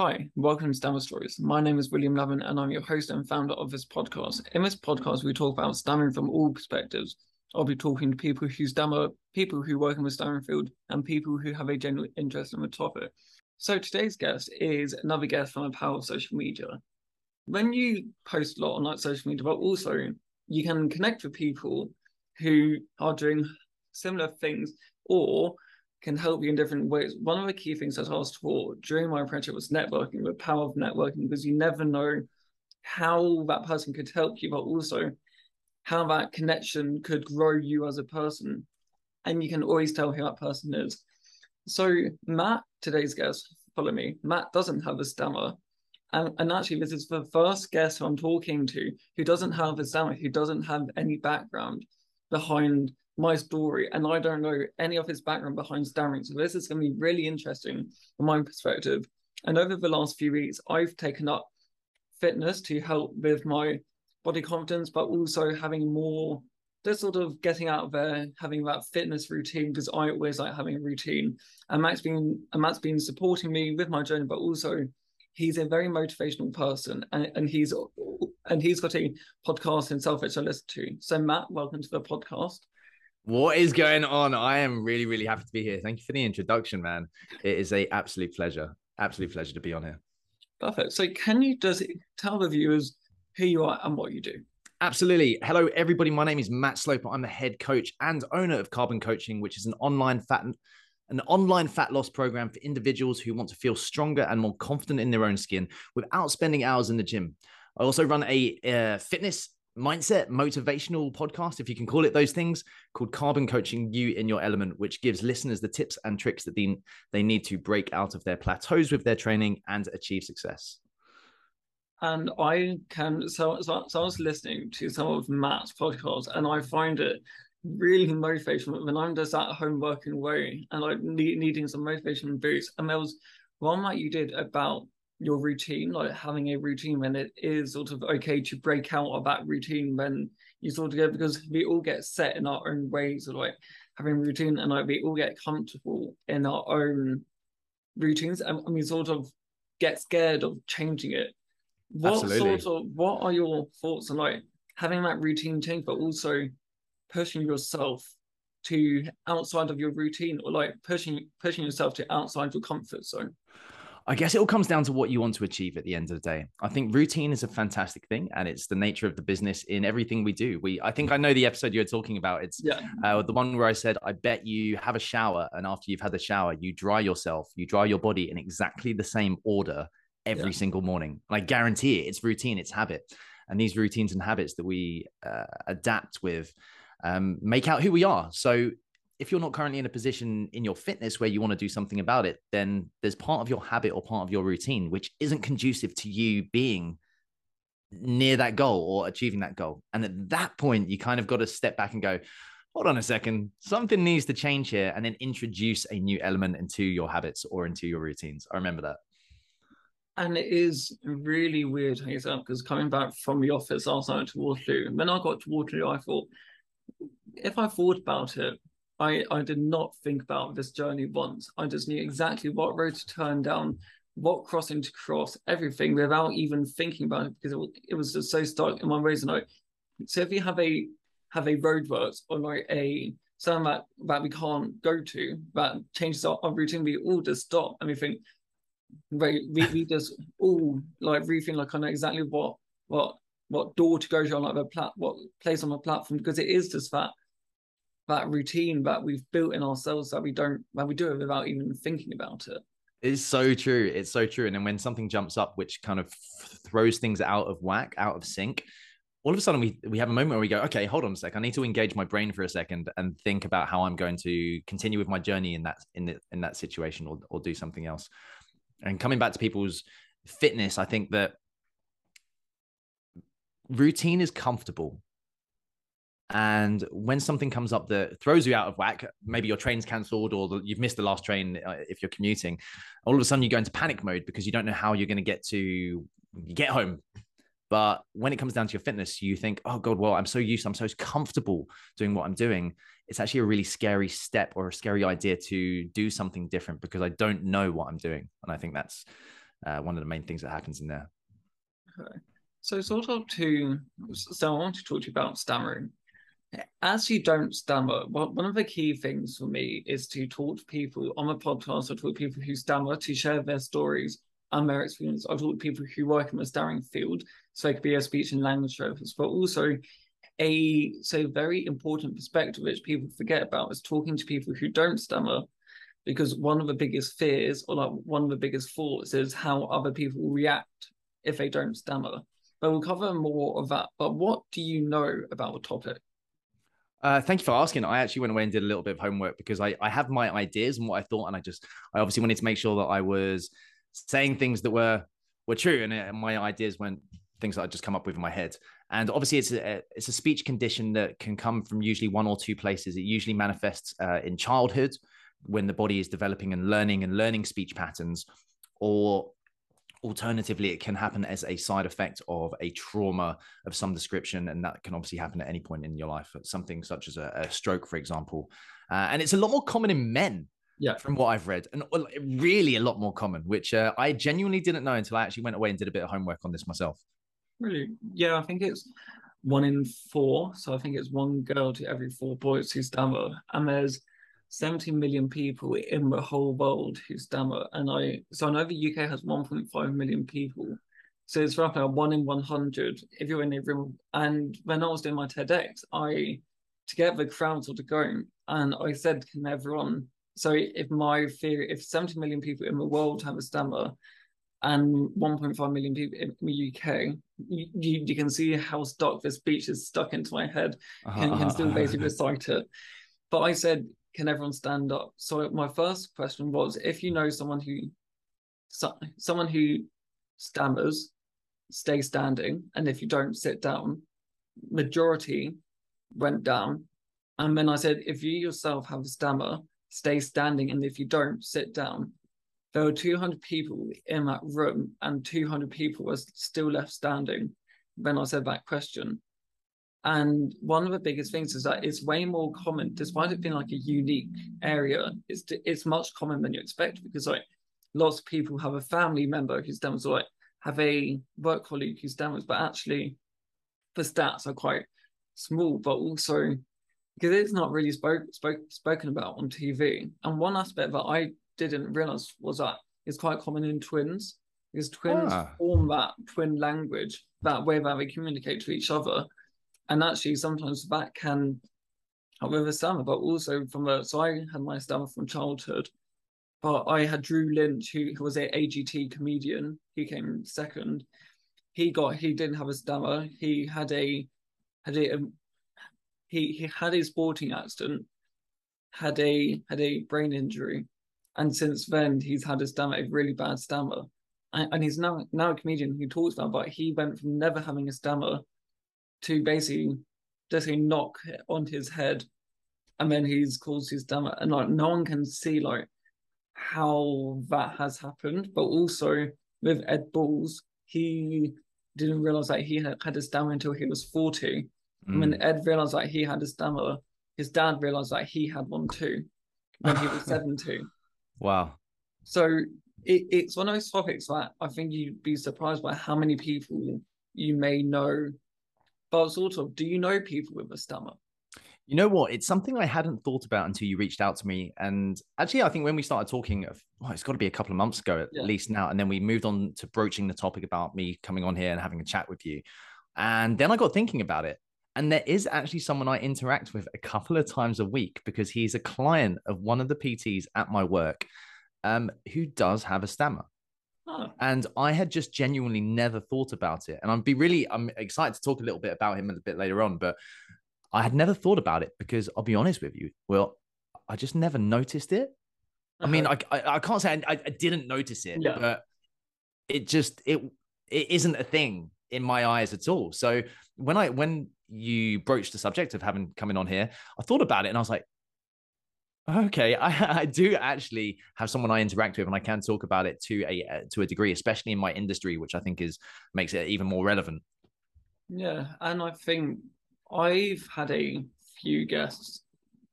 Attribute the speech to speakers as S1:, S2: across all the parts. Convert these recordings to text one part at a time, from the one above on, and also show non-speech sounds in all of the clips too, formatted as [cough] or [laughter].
S1: Hi, welcome to Stammer Stories. My name is William Lavin, and I'm your host and founder of this podcast. In this podcast, we talk about stammering from all perspectives. I'll be talking to people who stammer, people who work in the stammering field, and people who have a general interest in the topic. So today's guest is another guest from the power of social media. When you post a lot on like social media, but also you can connect with people who are doing similar things or can help you in different ways. One of the key things I was asked for during my apprenticeship was networking, the power of networking, because you never know how that person could help you, but also how that connection could grow you as a person. And you can always tell who that person is. So Matt, today's guest, follow me. Matt doesn't have a stammer. And, and actually, this is the first guest I'm talking to who doesn't have a stammer, who doesn't have any background behind my story, and I don't know any of his background behind stammering. So this is going to be really interesting from my perspective. And over the last few weeks, I've taken up fitness to help with my body confidence, but also having more just sort of getting out there, having that fitness routine because I always like having a routine. And Matt's been and Matt's been supporting me with my journey, but also he's a very motivational person and, and he's and he's got a podcast himself which I listen to. So Matt, welcome to the podcast.
S2: What is going on? I am really, really happy to be here. Thank you for the introduction, man. It is a absolute pleasure. Absolute pleasure to be on here.
S1: Perfect. So can you just tell the viewers who you are and what you do?
S2: Absolutely. Hello, everybody. My name is Matt Sloper. I'm the head coach and owner of Carbon Coaching, which is an online fat an online fat loss program for individuals who want to feel stronger and more confident in their own skin without spending hours in the gym. I also run a uh, fitness mindset motivational podcast if you can call it those things called carbon coaching you in your element which gives listeners the tips and tricks that they, they need to break out of their plateaus with their training and achieve success.
S1: And i can so, so, so i was listening to some of matt's podcasts and i find it really motivational. When i'm just at home working away and like need, needing some motivation boost. And there was one that you did about your routine, like having a routine when it is sort of okay to break out of that routine when you sort of get because we all get set in our own ways of like having routine and like we all get comfortable in our own routines and, and we sort of get scared of changing it. What Absolutely. sort of what are your thoughts on like having that routine change but also pushing yourself to outside of your routine or like pushing pushing yourself to outside your comfort zone?
S2: I guess it all comes down to what you want to achieve at the end of the day. I think routine is a fantastic thing, and it's the nature of the business in everything we do. We, I think I know the episode you're talking about. It's yeah. uh, the one where I said, "I bet you have a shower, and after you've had the shower, you dry yourself, you dry your body in exactly the same order every yeah. single morning." And I guarantee it, it's routine, it's habit, and these routines and habits that we uh, adapt with um, make out who we are. So if you're not currently in a position in your fitness where you want to do something about it, then there's part of your habit or part of your routine which isn't conducive to you being near that goal or achieving that goal. And at that point, you kind of got to step back and go, hold on a second, something needs to change here, and then introduce a new element into your habits or into your routines. I remember that.
S1: And it is really weird, because coming back from the office last night to Waterloo, and when I got to Waterloo, I thought, if I thought about it, I, I did not think about this journey once. I just knew exactly what road to turn down, what crossing to cross, everything without even thinking about it because it, it was just so stuck in my ways. And I, so if you have a have a roadworks or like a something that, that we can't go to that changes our, our routine, we all just stop and we think, right, we, we [laughs] just all like rethink like I know exactly what what what door to go to on like the plat what place on the platform because it is just that that routine that we've built in ourselves that we don't that we do it without even thinking about it.
S2: It's so true. It's so true. And then when something jumps up which kind of throws things out of whack out of sync all of a sudden we we have a moment where we go okay hold on a sec. I need to engage my brain for a second and think about how i'm going to continue with my journey in that in the, in that situation or, or do something else. And coming back to people's fitness i think that routine is comfortable and when something comes up that throws you out of whack, maybe your train's cancelled or the, you've missed the last train uh, if you're commuting, all of a sudden you go into panic mode because you don't know how you're going to get to get home. But when it comes down to your fitness, you think, oh God, well, I'm so used, I'm so comfortable doing what I'm doing. It's actually a really scary step or a scary idea to do something different because I don't know what I'm doing. And I think that's uh, one of the main things that happens in there.
S1: Okay. So sort of to so I want to talk to you about stammering. As you don't stammer, one of the key things for me is to talk to people on the podcast. Or talk to people who stammer to share their stories and their experience. I talk to people who work in the stammering field, so it could be a speech and language therapist, but also a so very important perspective which people forget about is talking to people who don't stammer because one of the biggest fears or like one of the biggest thoughts is how other people react if they don't stammer but we'll cover more of that but what do you know about the topic
S2: uh, thank you for asking. I actually went away and did a little bit of homework because I, I have my ideas and what I thought, and I just I obviously wanted to make sure that I was saying things that were were true, and, and my ideas weren't things that I just come up with in my head. And obviously, it's a it's a speech condition that can come from usually one or two places. It usually manifests uh, in childhood when the body is developing and learning and learning speech patterns, or alternatively, it can happen as a side effect of a trauma of some description, and that can obviously happen at any point in your life. Something such as a, a stroke, for example, uh, and it's a lot more common in men
S1: yeah
S2: from what i've read and really a lot more common which uh, i genuinely didn't know until i actually went away and did a bit of homework on this myself
S1: Really? Yeah, I think it's one in four. So I think it's one girl to every four boys who stammer. And there's 70 million people in the whole world who stammer. And I, so I know the UK has 1.5 million people. So it's roughly one in 100 if you're in a room. And when I was doing my TEDx, I, to get the crowds all to go, and I said, can everyone, so if my theory, if 70 million people in the world have a stammer, and 1.5 million people in the UK, you, you, can see how stuck this speech is stuck into my head. Uh-huh. Can, can still basically recite it. But I said, can everyone stand up? So my first question was, if you know someone who, so, someone who stammers, stay standing, and if you don't, sit down. Majority went down, and then I said, if you yourself have a stammer, stay standing, and if you don't, sit down there were 200 people in that room and 200 people were still left standing when I said that question. And one of the biggest things is that it's way more common, despite it being like a unique area, it's it's much common than you expect because like lots of people have a family member who stammers or like have a work colleague who stammers, but actually the stats are quite small, but also because it's not really spoke, spoke spoken about on TV. And one aspect that I didn't realize was that it's quite common in twins because twins ah. form that twin language, that way that they communicate to each other. And actually, sometimes that can help with a stammer, but also from a so I had my stammer from childhood, but I had Drew Lynch, who, who was a AGT comedian, he came second. He got he didn't have a stammer. He had a had a um, he he had a sporting accident, had a had a brain injury, and since then, he's had a stammer, a really bad stammer. And, and he's now now a comedian who talks about, but he went from never having a stammer to basically just a knock on his head, and then he's caused his stammer. And like no one can see like how that has happened. But also with Ed Balls, he didn't realize that he had, had a stammer until he was 40. Mm. And when. Ed realized that he had a stammer, his dad realized that he had one too when he was [laughs] 70.
S2: Wow.
S1: So it, it's one of those topics that I think you'd be surprised by how many people you may know. But sort of, do you know people with a stammer?
S2: You know what? It's something I hadn't thought about until you reached out to me. And actually, I think when we started talking, well, it's got to be a couple of months ago at yeah. least now. And then we moved on to broaching the topic about me coming on here and having a chat with you. And then I got thinking about it. And there is actually someone I interact with a couple of times a week because he's a client of one of the PTs at my work um, who does have a stammer. Oh. And I had just genuinely never thought about it. And I'd be really, I'm excited to talk a little bit about him a bit later on, but I had never thought about it because I'll be honest with you. Well, I just never noticed it. Uh-huh. I mean, uh-huh. I, I, I can't say I, I, didn't notice it, yeah. but it just, it, it isn't a thing in my eyes at all. So when I, when you broached the subject of having coming on here, I thought about it and I was like, okay, I, [laughs] I do actually have someone I interact with, and I can talk about it to a uh, to a degree, especially in my industry, which I think is makes it even more relevant.
S1: Yeah, and I think I've had a few guests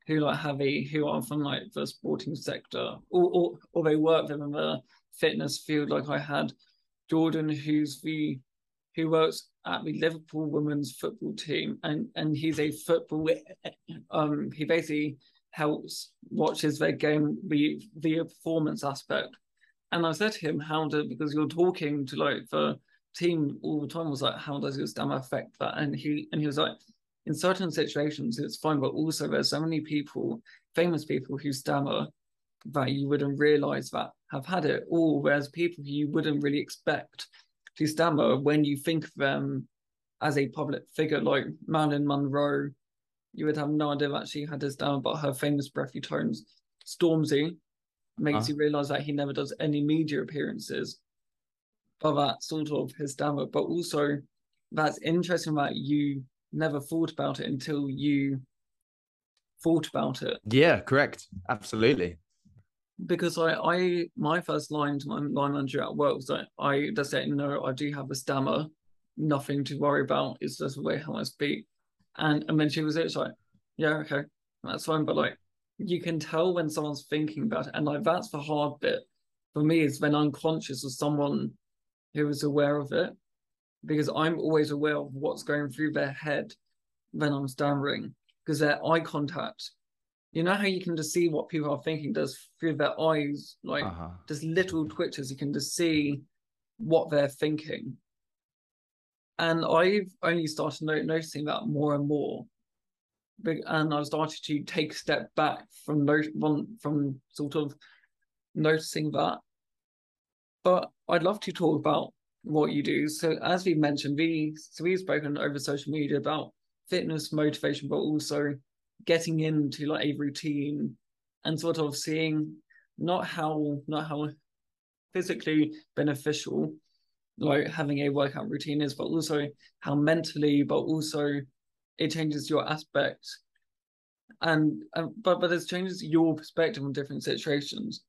S1: who like have a who are from like the sporting sector, or or, or they work in the fitness field, like I had Jordan, who's the who works at the Liverpool women's football team, and and he's a football. Um, he basically helps watches their game the the performance aspect. And I said to him, "How do because you're talking to like the team all the time?" was like, "How does your stammer affect that?" And he and he was like, "In certain situations, it's fine, but also there's so many people, famous people who stammer." That you wouldn't realize that have had it, or whereas people you wouldn't really expect to stammer when you think of them as a public figure like Marilyn Monroe. You would have no idea that she had this down, but her famous breathy tones. Stormzy makes uh you realize that he never does any media appearances. But that sort of his stammer. But also, that's interesting that you never thought about it until you thought about it.
S2: Yeah, correct. Absolutely
S1: because I, I my first line to my line manager at work was I just said, no, I do have a stammer, nothing to worry about. It's just the way how I speak. And and then she was there, it's like, yeah, okay, that's fine. But like you can tell when someone's thinking about it. And like that's the hard bit for me is when I'm conscious of someone who is aware of it. Because I'm always aware of what's going through their head when I'm stammering. Because their eye contact you know how you can just see what people are thinking does through their eyes, like uh-huh. just little twitches. You can just see what they're thinking. And I've only started noticing that more and more. And I've started to take a step back from no- from sort of noticing that. But I'd love to talk about what you do. So as we mentioned, we so we've spoken over social media about fitness, motivation, but also getting into like a routine and sort of seeing not how not how physically beneficial like having a workout routine is, but also how mentally, but also it changes your aspect. And uh, but but it changes your perspective on different situations.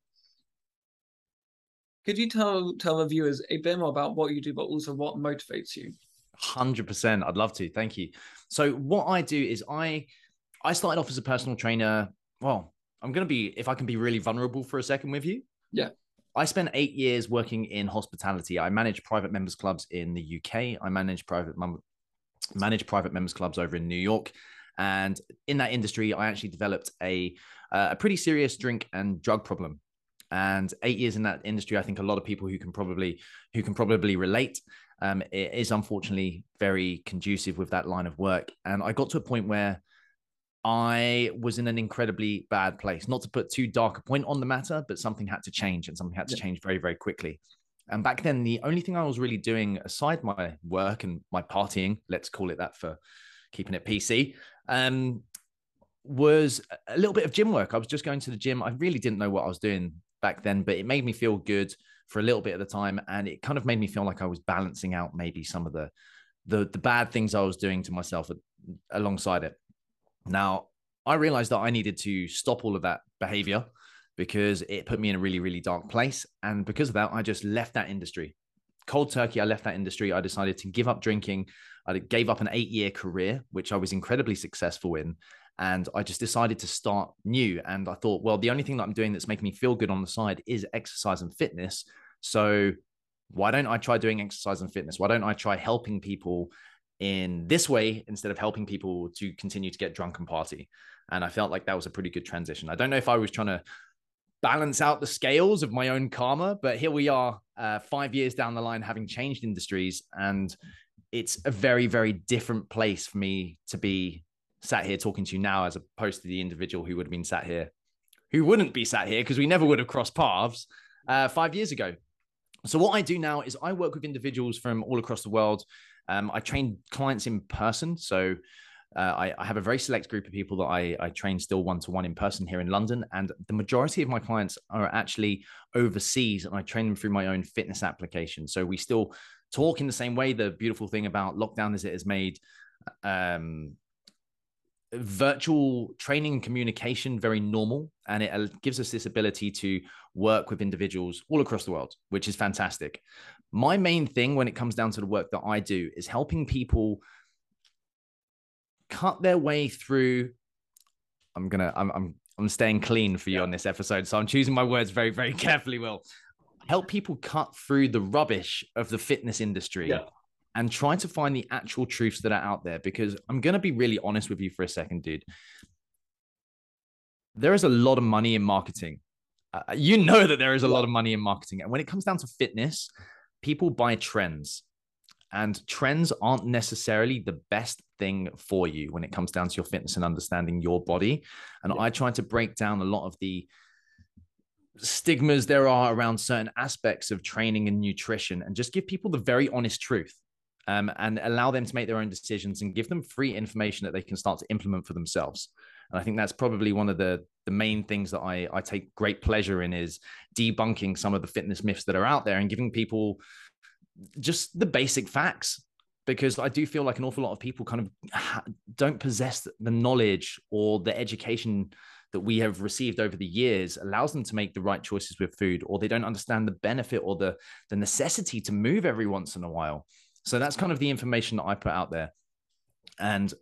S1: Could you tell tell the viewers a bit more about what you do, but also what motivates you?
S2: Hundred percent. I'd love to. Thank you. So what I do is I I started off as a personal trainer. Well, I'm going to be, if I can be really vulnerable for a second with you.
S1: Yeah.
S2: I spent eight years working in hospitality. I managed private members clubs in the UK. I managed private mem- managed private members clubs over in New York. And in that industry, I actually developed a uh, a pretty serious drink and drug problem. And eight years in that industry, I think a lot of people who can probably who can probably relate. Um, it is unfortunately very conducive with that line of work. And I got to a point where I was in an incredibly bad place. Not to put too dark a point on the matter, but something had to change and something had to yeah. change very, very quickly. And back then, the only thing I was really doing aside my work and my partying, let's call it that for keeping it PC, um, was a little bit of gym work. I was just going to the gym. I really didn't know what I was doing back then, but it made me feel good for a little bit at the time. And it kind of made me feel like I was balancing out maybe some of the the, the bad things I was doing to myself alongside it. Now, I realized that I needed to stop all of that behavior because it put me in a really, really dark place. And because of that, I just left that industry. Cold turkey, I left that industry. I decided to give up drinking. I gave up an eight year career, which I was incredibly successful in. And I just decided to start new. And I thought, well, the only thing that I'm doing that's making me feel good on the side is exercise and fitness. So why don't I try doing exercise and fitness? Why don't I try helping people in this way instead of helping people to continue to get drunk and party. And I felt like that was a pretty good transition. I don't know if I was trying to balance out the scales of my own karma, but here we are, uh, five years down the line, having changed industries. And it's a very, very different place for me to be sat here talking to you now, as opposed to the individual who would have been sat here, who wouldn't be sat here because we never would have crossed paths uh, five years ago. So, what I do now is I work with individuals from all across the world um, I train clients in person. So uh, I, I, have a very select group of people that I, I train still one to one in person here in London. And the majority of my clients are actually overseas and I train them through my own fitness application. So we still talk in the same way. The beautiful thing about lockdown is it has made um, virtual training and communication very normal and it gives us this ability to work with individuals all across the world which is fantastic my main thing when it comes down to the work that i do is helping people cut their way through i'm gonna i'm i'm, I'm staying clean for you yeah. on this episode so i'm choosing my words very very [laughs] carefully will help people cut through the rubbish of the fitness industry yeah. and try to find the actual truths that are out there. Because I'm going to be really honest with you for a second, dude. There is a lot of money in marketing. Uh, you know that there is a lot of money in marketing. And when it comes down to fitness, people buy trends. And trends aren't necessarily the best thing for you when it comes down to your fitness and understanding your body. And yeah. I try to break down a lot of the stigmas there are around certain aspects of training and nutrition and just give people the very honest truth um, and allow them to make their own decisions and give them free information that they can start to implement for themselves. And I think that's probably one of the the main things that I, I take great pleasure in is debunking some of the fitness myths that are out there and giving people just the basic facts because I do feel like an awful lot of people kind of don't possess the knowledge or the education that we have received over the years allows them to make the right choices with food, or they don't understand the benefit or the, the necessity to move every once in a while. So that's kind of the information that I put out there. And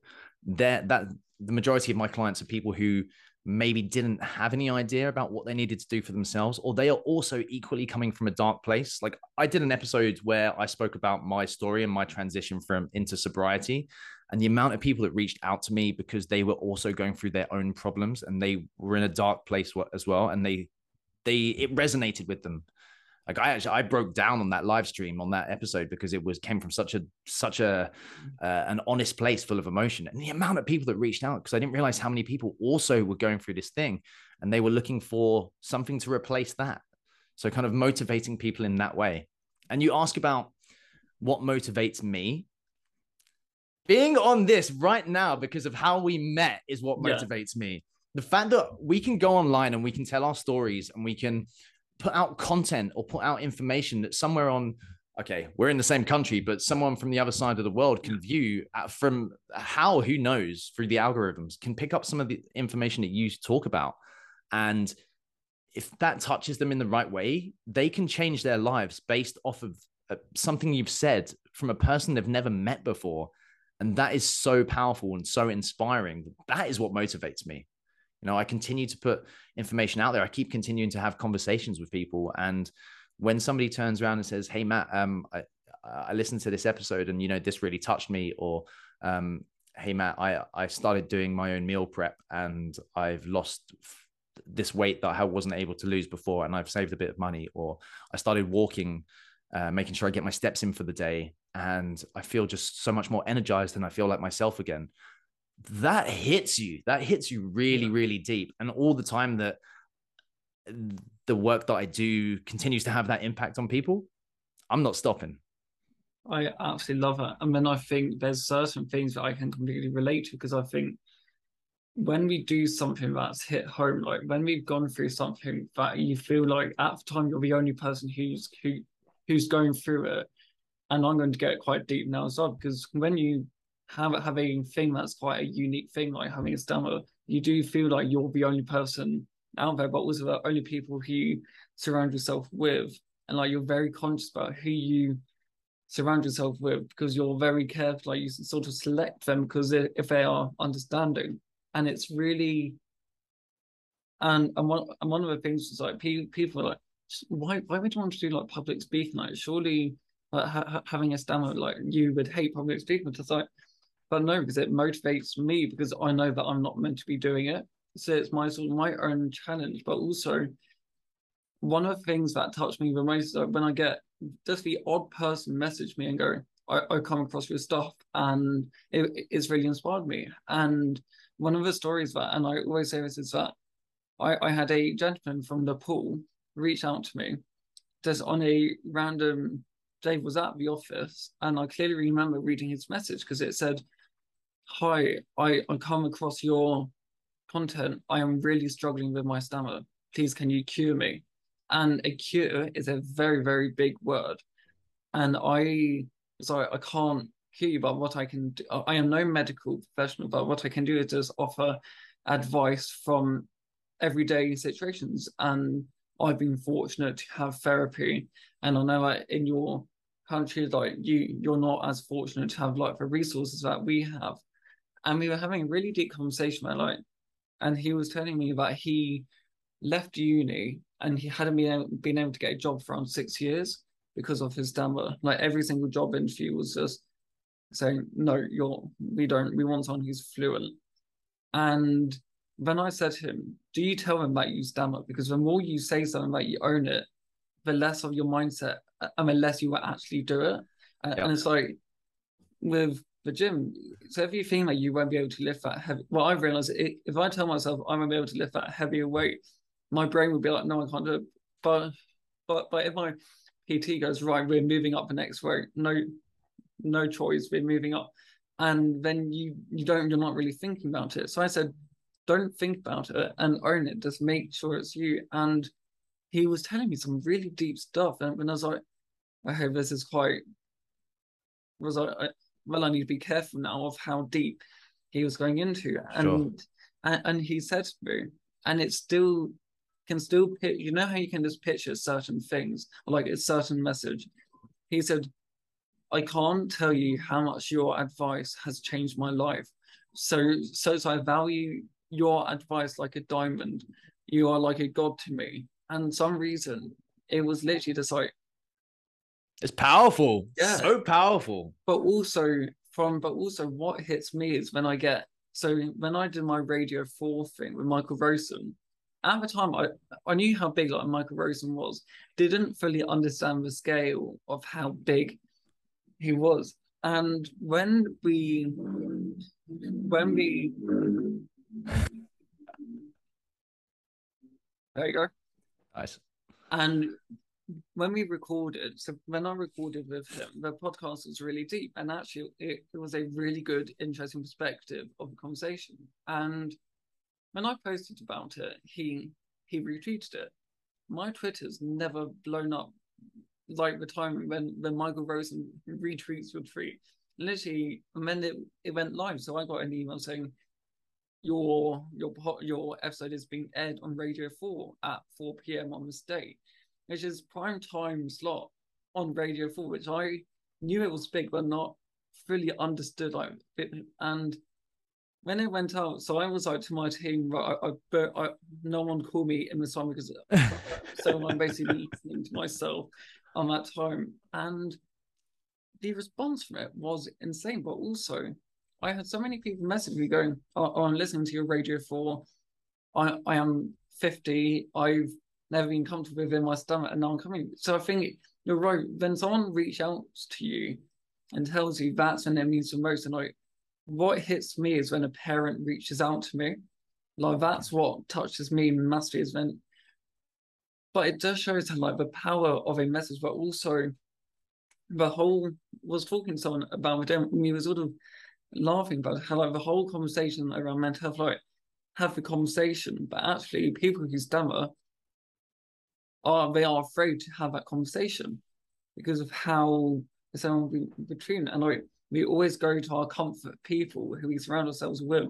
S2: that that the majority of my clients are people who maybe didn't have any idea about what they needed to do for themselves, or they are also equally coming from a dark place. Like I did an episode where I spoke about my story and my transition from into sobriety and the amount of people that reached out to me because they were also going through their own problems and they were in a dark place as well and they they it resonated with them like i actually i broke down on that live stream on that episode because it was came from such a such a uh, an honest place full of emotion and the amount of people that reached out because i didn't realize how many people also were going through this thing and they were looking for something to replace that so kind of motivating people in that way and you ask about what motivates me being on this right now because of how we met is what motivates yeah. me. The fact that we can go online and we can tell our stories and we can put out content or put out information that somewhere on okay we're in the same country but someone from the other side of the world can view uh, from how who knows through the algorithms can pick up some of the information that you talk about and if that touches them in the right way they can change their lives based off of uh, something you've said from a person they've never met before and that is so powerful and so inspiring. That is what motivates me. You know, I continue to put information out there. I keep continuing to have conversations with people. And when somebody turns around and says, Hey, Matt, um, I, I listened to this episode and, you know, this really touched me, or, um, Hey, Matt, I, I started doing my own meal prep and I've lost this weight that I wasn't able to lose before and I've saved a bit of money, or I started walking, uh, making sure I get my steps in for the day and I feel just so much more energized and I feel like myself again. That hits you. That hits you really, really deep. And all the time that the work that I do continues to have that impact on people, I'm not stopping.
S1: I absolutely love it. And then I think there's certain things that I can completely relate to because I think when we do something that's hit home, like when we've gone through something that you feel like at the time you're the only person who's who who's going through it, and I'm going to get quite deep now as well because when you have a thing that's quite a unique thing like having a stammer, you do feel like you're the only person out there, but also the only people who you surround yourself with, and like you're very conscious about who you surround yourself with because you're very careful, like you sort of select them because if they are understanding, and it's really and and one and one of the things is like people are like why why would you want to do like public speaking? Like surely ha- having a stammer like you would hate public speaking. It's like, but no, because it motivates me because I know that I'm not meant to be doing it. So it's my sort of my own challenge, but also one of the things that touched me the most when I get just the odd person message me and go, I, I come across your stuff and it, it's really inspired me. And one of the stories that, and I always say this is that I, I had a gentleman from Nepal reach out to me just on a random Dave was at the office, and I clearly remember reading his message because it said, "Hi, I I come across your content. I am really struggling with my stammer. Please, can you cure me?" And a cure is a very very big word, and I sorry I can't cure you, but what I can do, I am no medical professional, but what I can do is just offer advice from everyday situations and I've been fortunate to have therapy, and I know that in your country, like you you're not as fortunate to have like the resources that we have and we were having a really deep conversation about like and he was telling me that he left uni and he hadn't been able, been able to get a job for around six years because of his stammer. Like every single job interview was just saying, "No, you're we don't we want someone who's fluent." And when I said to him, "Do you tell him that you stammer?" Because the more you say something that you own it, the less of your mindset, uh, and the less you will actually do it. And, and it's like with the gym, So if you think that you won't be able to lift that heavy, well, I've realized it, if I tell myself I won't be able to lift that heavier weight, my brain will be like, no, I can't do it. But but but if my PT goes right, we're moving up the next weight, no no choice, we're moving up, and then you you don't you're not really thinking about it. So I said, don't think about it and own it. Just make sure it's you. And he was telling me some really deep stuff, and when I was like, okay, this is quite was I well, I need to be careful now of how deep he was going into, and sure. and, and he said to me, and it still can still you know how you can just picture certain things like a certain message. He said, I can't tell you how much your advice has changed my life. So so, so I value your advice like a diamond. You are like a god to me. And some reason it was literally just like
S2: it's powerful. Yeah. So powerful.
S1: But also from but also what hits me is when I get so when I did my Radio 4 thing with Michael Rosen, at the time I, I knew how big like Michael Rosen was, didn't fully understand the scale of how big he was. And when we when we there you go.
S2: Nice.
S1: And when we recorded, so when I recorded with him, the podcast was really deep, and actually, it, it was a really good, interesting perspective of the conversation. And when I posted about it, he he retweeted it. My Twitter's never blown up like the time when when Michael Rosen retweets would tweet. Literally, and then it, it went live. So I got an email saying your your your episode is being aired on Radio Four at four p.m. on this date which is prime time slot on Radio 4, which I knew it was big, but not fully understood. Like, and when it went out, so I was like to my team, I, I, but I, no one called me in the song because so I'm basically listening to myself on that time. And the response from it was insane, but also I had so many people message me going, oh, oh, I'm listening to your Radio 4. I, I am 50. I've never been comfortable within my stomach and now I'm coming. So I think you're right. When someone reaches out to you and tells you that's when it means the most, and like what hits me is when a parent reaches out to me. Like that's what touches me massively is when but it does show to like the power of a message, but also the whole was talking to someone about it and we was sort of laughing about how like the whole conversation around mental health, like have the conversation, but actually people who stammer are they are afraid to have that conversation because of how someone be between. And like we always go to our comfort people who we surround ourselves with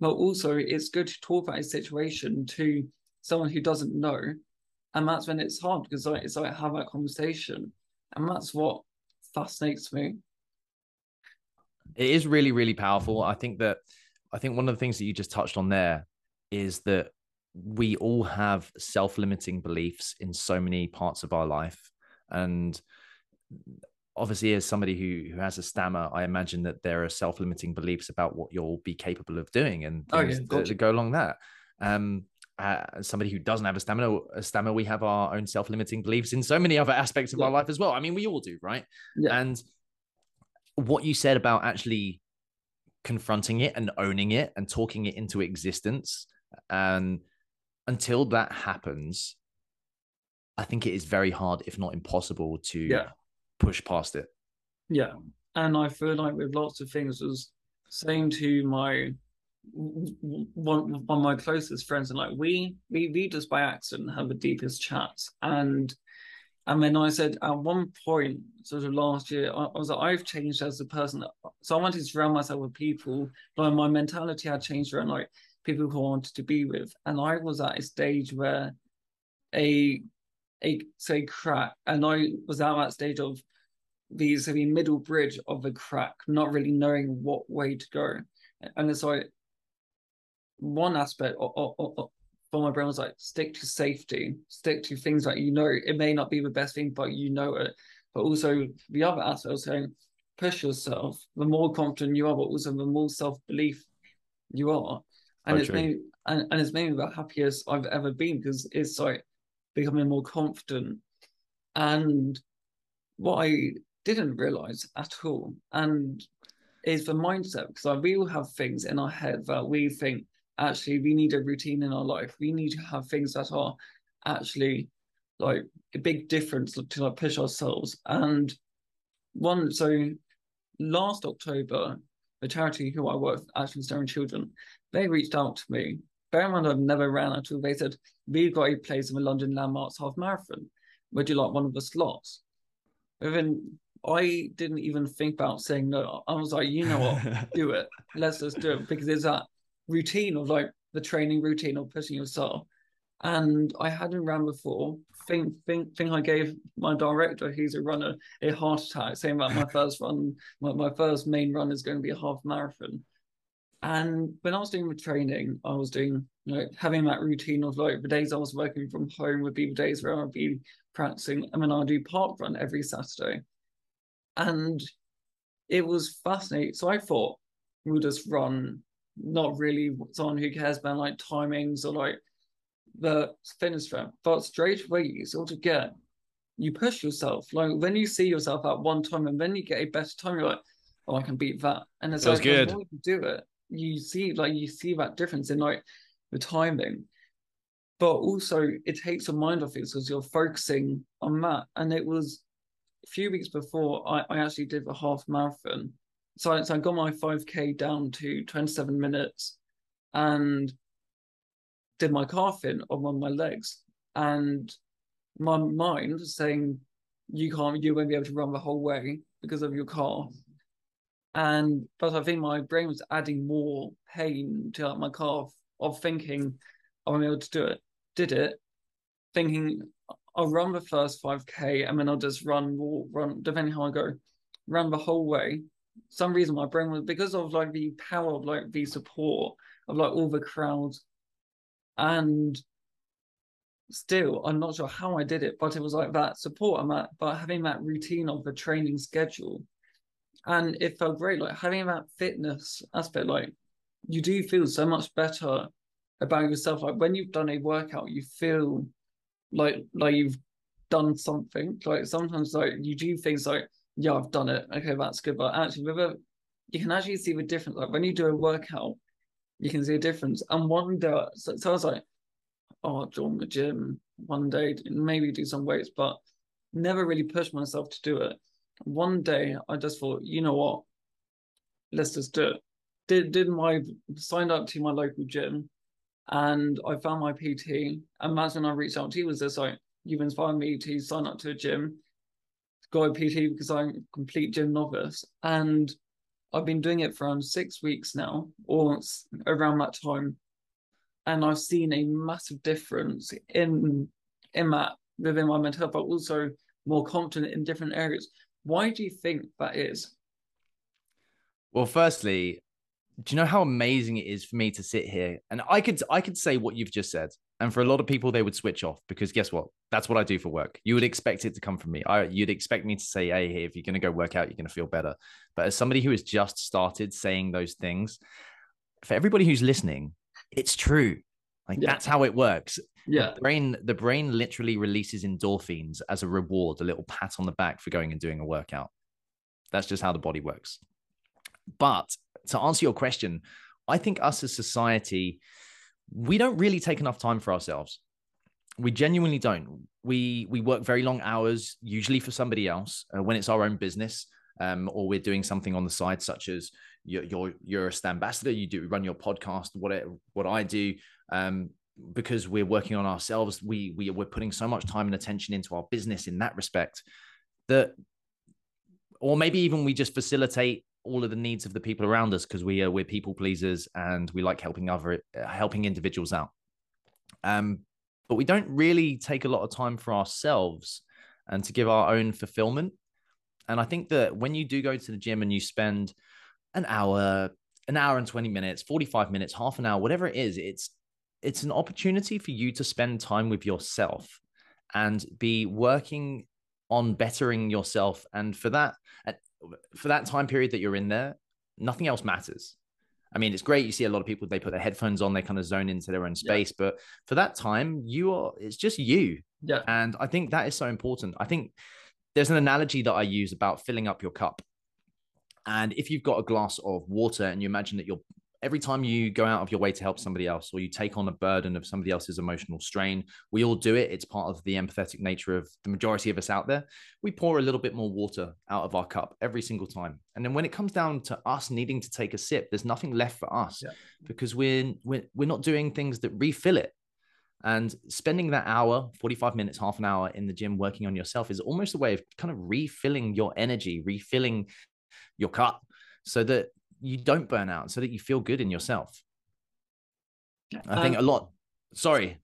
S1: but also it's good to talk about a situation to someone who doesn't know. And that's when it's hard because like, it's like have that conversation. And that's what fascinates me.
S2: It is really really powerful. I think that i think one of the things that you just touched on there is that we all have self-limiting beliefs in so many parts of our life. And obviously as somebody who who has a stammer i imagine that there are self-limiting beliefs about what you'll be capable of doing and things oh, yeah, that, go along that. Um uh, somebody who doesn't have a stamina a stammer we have our own self-limiting beliefs in so many other aspects of yeah. our life as well. I mean we all do right? Yeah. and what you said about actually confronting it and owning it and talking it into existence and until that happens, I think it is very hard, if not impossible, to yeah. push past it.
S1: Yeah. And I feel like with lots of things, was saying to my one, one of my closest friends, and like we we we just by accident have the deepest chats. And and then I said at one point, sort of last year, I, I was like, I've changed as a person. So I wanted to surround myself with people, but my mentality had changed around like people who I wanted to be with. And I was at a stage where a a say crack, and I was at that stage of the the middle bridge of a crack, not really knowing what way to go. And it's like one aspect for my brain was like, stick to safety, stick to things that you know. It may not be the best thing, but you know it. But also the other aspect was saying, push yourself. The more confident you are, but also the more self belief you are. And oh, it's made and, and it's made me the happiest I've ever been because it's like becoming more confident. And what I didn't realize at all, and is the mindset because we all have things in our head that we think actually we need a routine in our life. We need to have things that are actually like a big difference to like push ourselves. And one so last October, the charity who I work with, Action Stammering Children, they reached out to me. Bear in mind I've never ran at all. They said, We've got a place in the London Landmarks half marathon. Would you like one of the slots? Within I didn't even think about saying no. I was like, you know what, [laughs] do it. Let's just do it because there's that routine of like the training routine of pushing yourself. And I hadn't ran before. Think, think, think I gave my director, he's a runner, a heart attack, saying that my [laughs] first run, my, my first main run is going to be a half marathon. And when I was doing the training, I was doing you know, having that routine of like the days I was working from home would be the days where I'd be practicing. and then I'd do park run every Saturday and it was fascinating. So I thought we'll just run, not really someone who cares about like timings or like the fitness strength, but straight away you sort of get you push yourself. Like when you see yourself at one time and then you get a better time, you're like, oh, I can beat that. And it's like
S2: good.
S1: the more you do it, you see like you see that difference in like the timing. But also it takes your mind off it because you're focusing on that. And it was a few weeks before I, I actually did the half marathon. So I, so I got my 5K down to 27 minutes and did my calf in on one of my legs. And my mind saying, you can't, you won't be able to run the whole way because of your calf. And but I think my brain was adding more pain to like, my calf of thinking, I won't be able to do it. Did it, thinking I'll run the first 5k and then I'll just run, walk, run, depending how I go, run the whole way. Some reason my brain was because of like the power of like the support of like all the crowds. And still, I'm not sure how I did it, but it was like that support and that, but having that routine of the training schedule. And it felt great, like having that fitness aspect, like you do feel so much better about yourself. Like when you've done a workout, you feel like like you've done something. Like sometimes like you do things like, yeah, I've done it. Okay, that's good. But actually with a you can actually see the difference. Like when you do a workout, you can see a difference. And one day so, so I was like, oh, I'll join the gym one day maybe do some weights, but never really pushed myself to do it. One day I just thought, you know what? Let's just do it. Did did my signed up to my local gym and I found my PT. And that's when I reached out to you was this like, you've inspired me to sign up to a gym, go a PT because I'm a complete gym novice. And I've been doing it for around six weeks now, or around that time. And I've seen a massive difference in in that within my mental health, but also more confident in different areas. Why do you think that is?
S2: Well, firstly, do you know how amazing it is for me to sit here and I could I could say what you've just said, and for a lot of people they would switch off because guess what? That's what I do for work. You would expect it to come from me. I you'd expect me to say, "Hey, hey if you're going to go work out, you're going to feel better." But as somebody who has just started saying those things, for everybody who's listening, it's true. Like yeah. that's how it works.
S1: Yeah.
S2: The brain the brain literally releases endorphins as a reward, a little pat on the back for going and doing a workout. That's just how the body works. But to answer your question, I think us as society, we don't really take enough time for ourselves. We genuinely don't. We we work very long hours, usually for somebody else, uh, when it's our own business, um, or we're doing something on the side, such as you're you're, you're a ambassador, you do run your podcast, what it, what I do. Um, because we're working on ourselves, we we we're putting so much time and attention into our business in that respect that, or maybe even we just facilitate all of the needs of the people around us because we are we're people pleasers and we like helping other helping individuals out. Um but we don't really take a lot of time for ourselves and to give our own fulfillment. And i think that when you do go to the gym and you spend an hour an hour and 20 minutes 45 minutes half an hour whatever it is it's it's an opportunity for you to spend time with yourself and be working on bettering yourself. And for that, for that time period that you're in there, nothing else matters. I mean, it's great. You see a lot of people, they put their headphones on, they kind of zone into their own space. Yeah. But for that time, you are, it's just you.
S1: Yeah.
S2: And I think that is so important. I think there's an analogy that I use about filling up your cup. And if you've got a glass of water and you imagine that you're every time you go out of your way to help somebody else or you take on a burden of somebody else's emotional strain, we all do it. It's part of the empathetic nature of the majority of us out there. We pour a little bit more water out of our cup every single time. And then when it comes down to us needing to take a sip, there's nothing left for us yeah. because we're, we're we're not doing things that refill it. And spending that hour, 45 minutes, half an hour in the gym working on yourself is almost a way of kind of refilling your energy, refilling your cup so that you don't burn out so that you feel good in yourself. I think um, a lot. Sorry.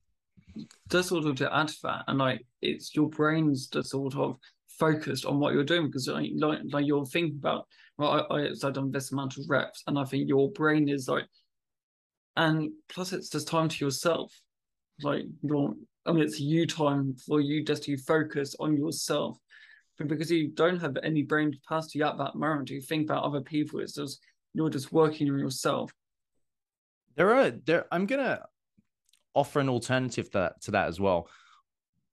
S1: Just sort of to add to that, and like it's your brain's just sort of focused on what you're doing because like like, like you're thinking about well I, I so I've done this amount of reps and I think your brain is like and plus it's just time to yourself like you're I mean it's you time for you just to focus on yourself but because you don't have any brain capacity at that moment to think about other people it's just you're just working on yourself.
S2: There are there. I'm gonna offer an alternative to that, to that as well.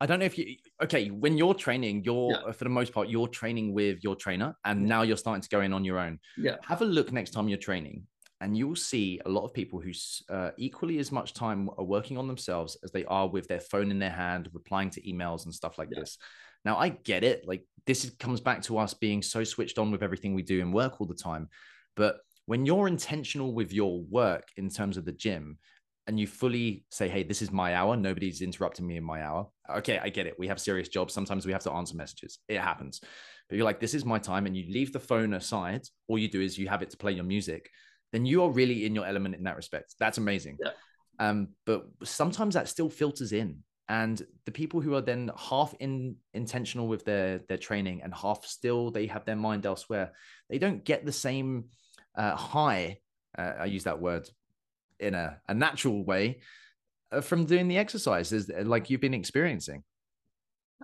S2: I don't know if you okay when you're training, you're yeah. for the most part you're training with your trainer, and now you're starting to go in on your own.
S1: Yeah.
S2: Have a look next time you're training, and you'll see a lot of people who uh, equally as much time are working on themselves as they are with their phone in their hand, replying to emails and stuff like yeah. this. Now I get it. Like this is, comes back to us being so switched on with everything we do and work all the time, but when you're intentional with your work in terms of the gym and you fully say, hey, this is my hour, nobody's interrupting me in my hour. Okay, I get it. We have serious jobs. Sometimes we have to answer messages. It happens. But you're like, this is my time, and you leave the phone aside. All you do is you have it to play your music. Then you are really in your element in that respect. That's amazing.
S1: Yeah.
S2: Um, but sometimes that still filters in. And the people who are then half in intentional with their their training and half still they have their mind elsewhere, they don't get the same uh, high, uh, I use that word in a, a natural way, uh, from doing the exercises like you've been experiencing?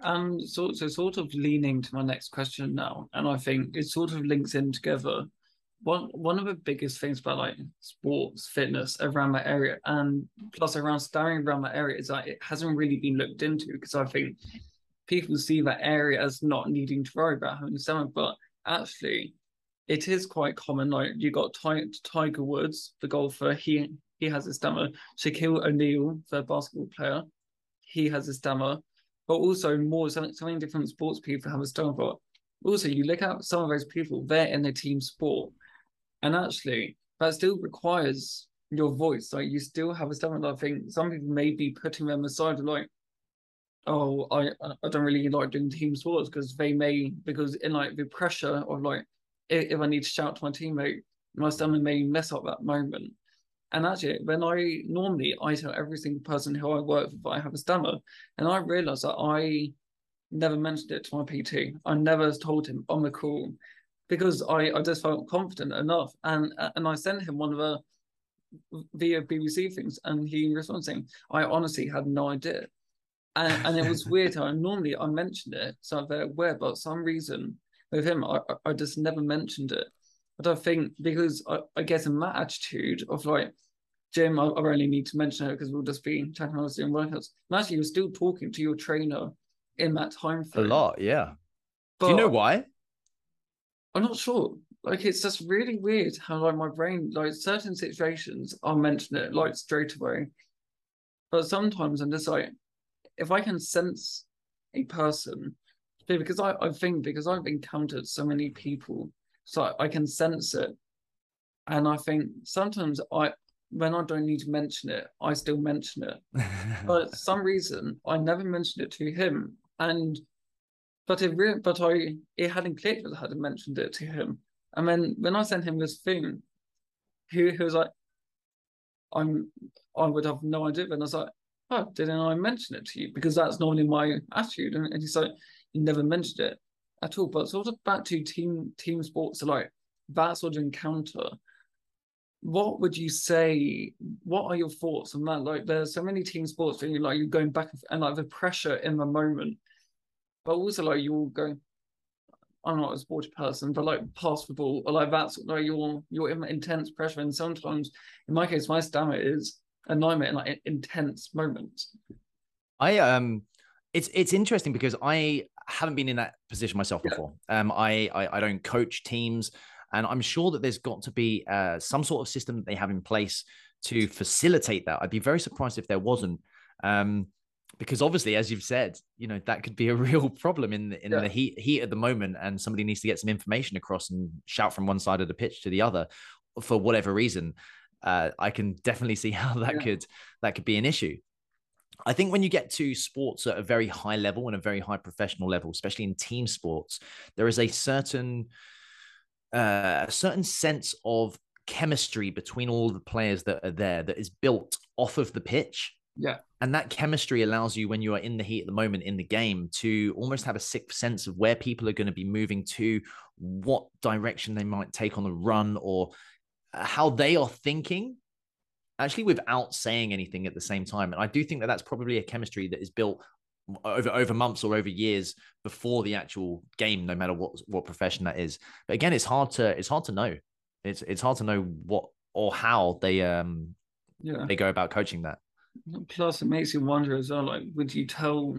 S1: Um, so, so sort of leaning to my next question now, and I think it sort of links in together. One one of the biggest things about like sports, fitness around that area, and plus around starring around that area is that it hasn't really been looked into because I think people see that area as not needing to worry about having stomach, but actually it is quite common. Like you got Ty- Tiger Woods, the golfer. He he has a stammer. Shaquille O'Neal, the basketball player, he has a stammer. But also more so, so many different sports people have a stammer. Also you look at some of those people, they're in the team sport, and actually that still requires your voice. Like you still have a stammer. I think some people may be putting them aside, like oh, I I don't really like doing team sports because they may because in like the pressure of like if I need to shout to my teammate, my stamina may mess up that moment. And actually, when I normally I tell every single person who I work with I have a stammer, and I realized that I never mentioned it to my PT. I never told him on the call because I, I just felt confident enough. And and I sent him one of the via BBC things, and he responded saying, "I honestly had no idea." And, and it was weird how normally I mentioned it, so they're aware, but some reason with him, I, I just never mentioned it. But I think because I, I get in that attitude of like, gym, I, I only need to mention it because we'll just be chatting about doing workouts. And actually, you're still talking to your trainer in that time frame.
S2: A lot, yeah. But Do you know why?
S1: I'm not sure. Like it's just really weird how like my brain like certain situations I'll mention it like straight away. But sometimes I'm just like if I can sense a person because I, I think because I've encountered so many people, so I can sense it. And I think sometimes I when I don't need to mention it, I still mention it. [laughs] but some reason I never mentioned it to him. And but it really but I it hadn't clicked that I hadn't mentioned it to him. And then when I sent him this thing, he, he was like, I'm I would have no idea. And I was like, oh, didn't I mention it to you? Because that's normally my attitude. And, and he's like, never mentioned it at all. But sort of back to team team sports, like that sort of encounter, what would you say? What are your thoughts on that? Like, there's so many team sports where you like you're going back and like the pressure in the moment, but also like you're going. I'm not a sporty person, but like past football, or like that's like you're you're in intense pressure, and sometimes, in my case, my stamina is a nightmare in like intense moments.
S2: I um, it's it's interesting because I haven't been in that position myself before. Um, I, I I don't coach teams. And I'm sure that there's got to be uh, some sort of system that they have in place to facilitate that. I'd be very surprised if there wasn't. Um, because obviously, as you've said, you know that could be [laughs] a real problem in the, in yeah. the heat heat at the moment, and somebody needs to get some information across and shout from one side of the pitch to the other for whatever reason. Uh, I can definitely see [laughs] how that yeah. could that could be an issue. I think when you get to sports at a very high level and a very high professional level, especially in team sports, there is a certain uh, a certain sense of chemistry between all the players that are there that is built off of the pitch.
S1: Yeah.
S2: And that chemistry allows you, when you are in the heat at the moment in the game, to almost have a sixth sense of where people are going to be moving to, what direction they might take on the run, or how they are thinking, actually, without saying anything at the same time. And I do think that that's probably a chemistry that is built over over months or over years before the actual game, no matter what what profession that is. But again, it's hard to it's hard to know. It's it's hard to know what or how they um yeah they go about coaching that.
S1: Plus, it makes you wonder as well. Like, would you tell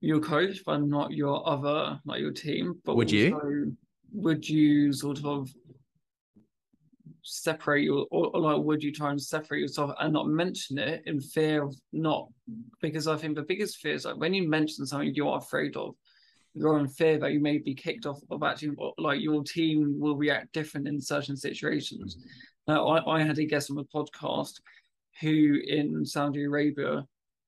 S1: your coach, but not your other like your team? But
S2: would you?
S1: Would you sort of separate you or, or, like would you try and separate yourself and not mention it in fear of not because I think the biggest fear is like when you mention something you're afraid of, you're in fear that you may be kicked off of actually like your team will react different in certain situations. Mm-hmm. Now I, I had a guest on the podcast who in Saudi Arabia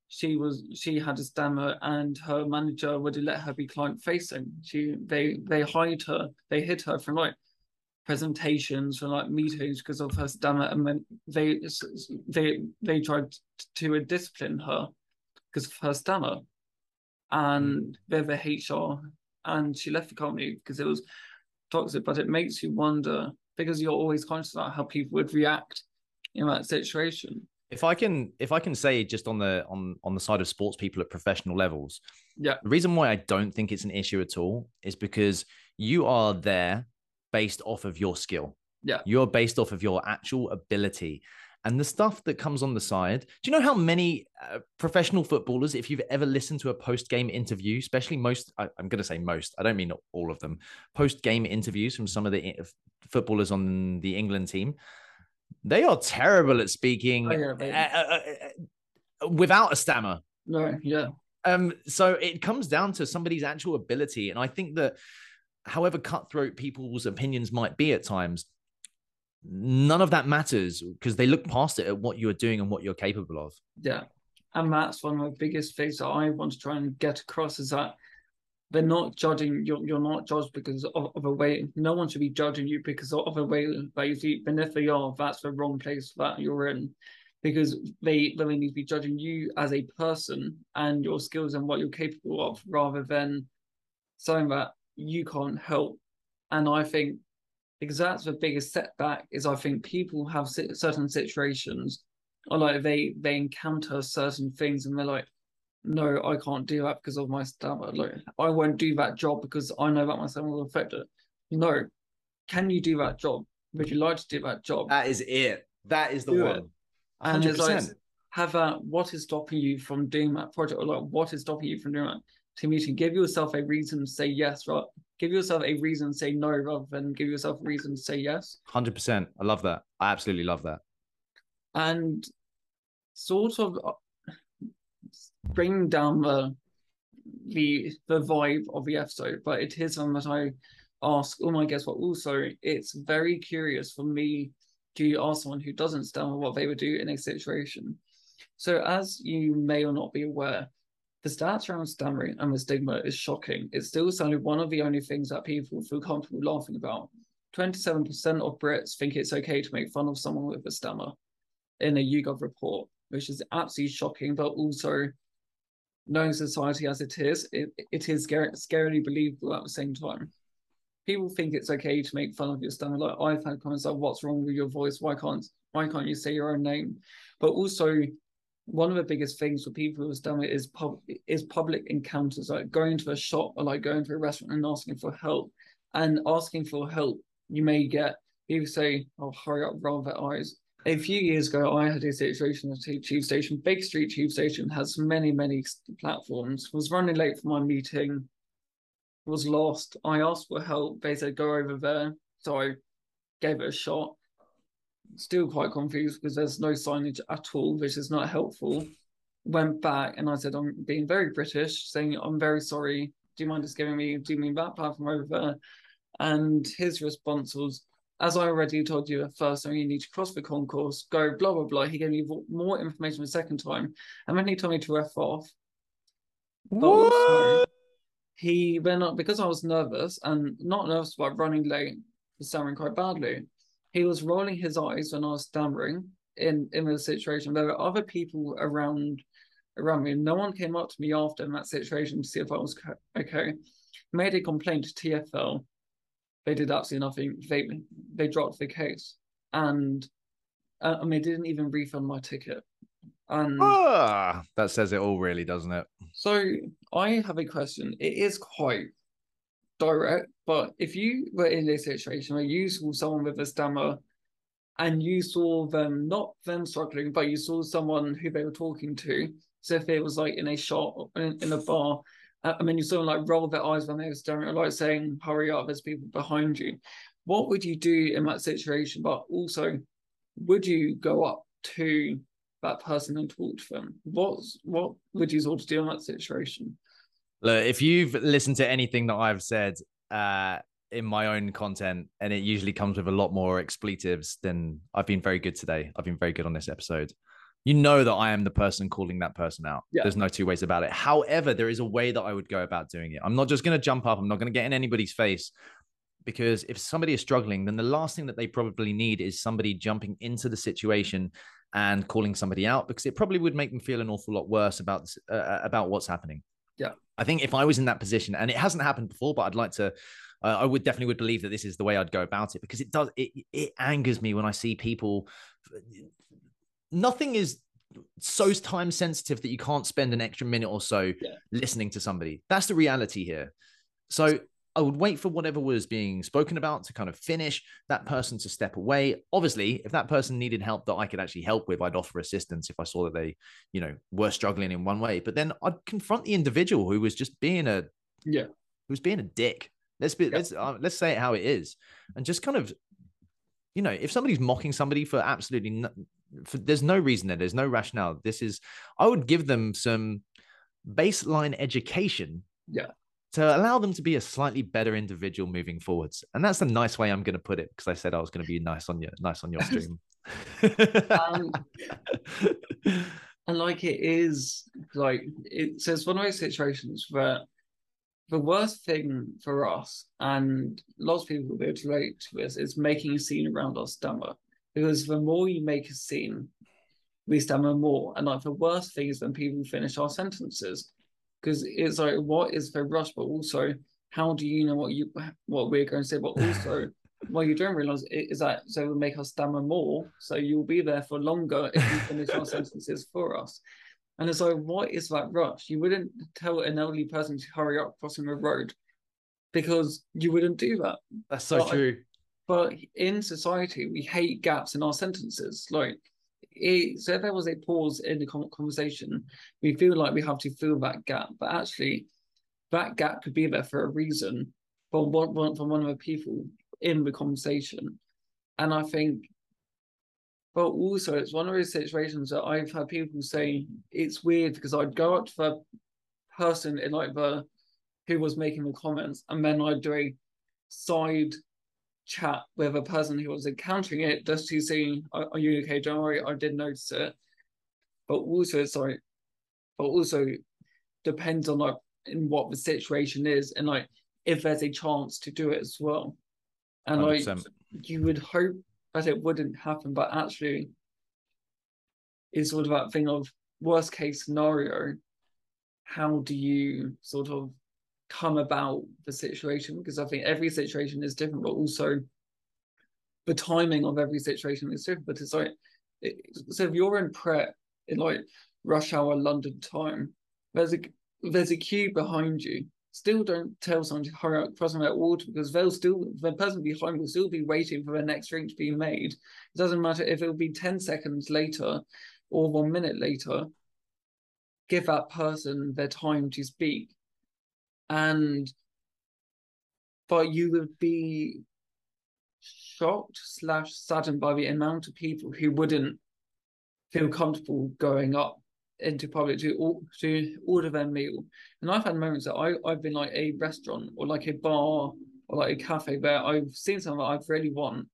S1: she was she had a stammer and her manager would let her be client facing. She they they hide her, they hid her from like presentations for like meetings because of her stammer, and then they they they tried to discipline her because of her stammer, and mm. they're the HR, and she left the company because it was toxic. But it makes you wonder because you're always conscious about how people would react in that situation.
S2: If I can, if I can say just on the on on the side of sports people at professional levels,
S1: yeah,
S2: the reason why I don't think it's an issue at all is because you are there based off of your skill.
S1: Yeah.
S2: You're based off of your actual ability. And the stuff that comes on the side, do you know how many uh, professional footballers, if you've ever listened to a post game interview, especially most, I, am going to say most, I don't mean all of them, post game interviews from some of the footballers on the England team, they are terrible at speaking oh, yeah, uh, uh, uh, without a stammer.
S1: No, yeah.
S2: Um, so it comes down to somebody's actual ability. And I think that however cutthroat people's opinions might be at times, none of that matters because they look past it at what you're doing and what you're capable of.
S1: Yeah. And that's one of the biggest things that I want to try and get across is that they're not judging you're, you're not judged because of, of, a way no one should be judging you because of a way that you see and if they are that's the wrong place that you're in because they they need to be judging you as a person and your skills and what you're capable of rather than something that you can't help. And I think because that's the biggest setback is I think people have certain situations or like they they encounter certain things and they're like, no, I can't do that because of my stammer. Like I won't do that job because I know that my stammer will affect it. No, can you do that job? Would you like to do that job?
S2: That is it. That is the do one. It.
S1: And it's like have a what is stopping you from doing that project or like what is stopping you from doing that? To meeting. Give yourself a reason to say yes, right? Give yourself a reason to say no rather than give yourself a reason to say yes.
S2: 100%. I love that. I absolutely love that.
S1: And sort of uh, bring down the the the vibe of the episode, but it is something that I ask all my guests. But also, it's very curious for me to ask someone who doesn't stammer what they would do in a situation. So, as you may or not be aware, the stats around stammering and the stigma is shocking. It's still only one of the only things that people feel comfortable laughing about. 27% of Brits think it's okay to make fun of someone with a stammer in a YouGov report, which is absolutely shocking, but also knowing society as it is, it, it is scary, scarily believable at the same time. people think it's okay to make fun of your stammer. Like I've had comments like, "What's wrong with your voice? Why can't why can't you say your own name?" But also, one of the biggest things for people with stammer is pub is public encounters, like going to a shop or like going to a restaurant and asking for help. And asking for help, you may get people say, "Oh, hurry up, roll their eyes." A few years ago, I had a situation at tube station. Baker Street Tube Station has many, many platforms. Was running late for my meeting was lost. I asked for help. They said go over there, so I gave it a shot. Still quite confused because there's no signage at all, which is not helpful. Went back and I said I'm being very British, saying I'm very sorry. Do you mind just giving me do you mean that platform over there? And his response was, as I already told you at first, you need to cross the concourse, go blah blah blah. He gave me more information the second time, and then he told me to f off.
S2: But what? Also,
S1: he went up because I was nervous and not nervous about running late, for stammering quite badly. He was rolling his eyes when I was stammering in in the situation. There were other people around around me. No one came up to me after in that situation to see if I was okay. Made a complaint to TFL. They did absolutely nothing. They they dropped the case, and uh, and they didn't even refund my ticket. And
S2: ah, that says it all, really, doesn't it?
S1: So I have a question. It is quite direct, but if you were in this situation where you saw someone with a stammer and you saw them not them struggling, but you saw someone who they were talking to. So if it was like in a shop in, in a bar, uh, I mean, you saw them like roll their eyes when they were staring, or like saying, "Hurry up! There's people behind you." What would you do in that situation? But also, would you go up to that person and talk to them. What's what would you sort of do in that situation?
S2: Look, if you've listened to anything that I've said uh, in my own content, and it usually comes with a lot more expletives, then I've been very good today. I've been very good on this episode. You know that I am the person calling that person out. Yeah. There's no two ways about it. However, there is a way that I would go about doing it. I'm not just going to jump up. I'm not going to get in anybody's face because if somebody is struggling, then the last thing that they probably need is somebody jumping into the situation and calling somebody out because it probably would make them feel an awful lot worse about uh, about what's happening.
S1: Yeah,
S2: I think if I was in that position, and it hasn't happened before, but I'd like to. Uh, I would definitely would believe that this is the way I'd go about it because it does it it angers me when I see people. Nothing is so time sensitive that you can't spend an extra minute or so yeah. listening to somebody. That's the reality here. So I would wait for whatever was being spoken about to kind of finish, that person to step away. Obviously, if that person needed help that I could actually help with, I'd offer assistance if I saw that they, you know, were struggling in one way. But then I'd confront the individual who was just being a
S1: yeah, who
S2: was being a dick. Let's be yeah. let's uh, let's say it how it is, and just kind of, you know, if somebody's mocking somebody for absolutely no, for, there's no reason there, there's no rationale. This is I would give them some baseline education
S1: yeah
S2: to allow them to be a slightly better individual moving forwards. And that's the nice way I'm going to put it because I said I was going to be nice on your nice on your [laughs] stream. um, [laughs]
S1: and like it is like it's it's one of those situations where the worst thing for us and lots of people will be able to relate to this is making a scene around our stammer because the more you make a scene we stammer more and like the worst thing is when people finish our sentences because it's like what is the rush, but also how do you know what you what we're going to say, but also [laughs] what you don't realize is that so it will make us stammer more, so you'll be there for longer if you finish our [laughs] sentences for us. And it's like, what is that rush? You wouldn't tell an elderly person to hurry up crossing the road because you wouldn't do that.
S2: That's so but, true.
S1: But in society, we hate gaps in our sentences. Like it, so if there was a pause in the conversation, we feel like we have to fill that gap, but actually, that gap could be there for a reason from one, from one of the people in the conversation, and I think. But also, it's one of those situations that I've had people say it's weird because I'd go up to the person in like the who was making the comments, and then I'd do a side chat with a person who was encountering it just to see, are, are you okay? Don't worry, I did notice it. But also, sorry, but also depends on like in what the situation is and like if there's a chance to do it as well. And 100%. like you would hope that it wouldn't happen, but actually it's sort of that thing of worst case scenario. How do you sort of come about the situation because I think every situation is different, but also the timing of every situation is different. But it's like, it, so if you're in prep in like rush hour London time, there's a there's a queue behind you. Still don't tell someone to hurry up crossing that water because they'll still the person behind will still be waiting for the next drink to be made. It doesn't matter if it'll be 10 seconds later or one minute later. Give that person their time to speak. And but you would be shocked slash saddened by the amount of people who wouldn't feel comfortable going up into public to to order their meal. And I've had moments that I I've been like a restaurant or like a bar or like a cafe where I've seen something that I've really want,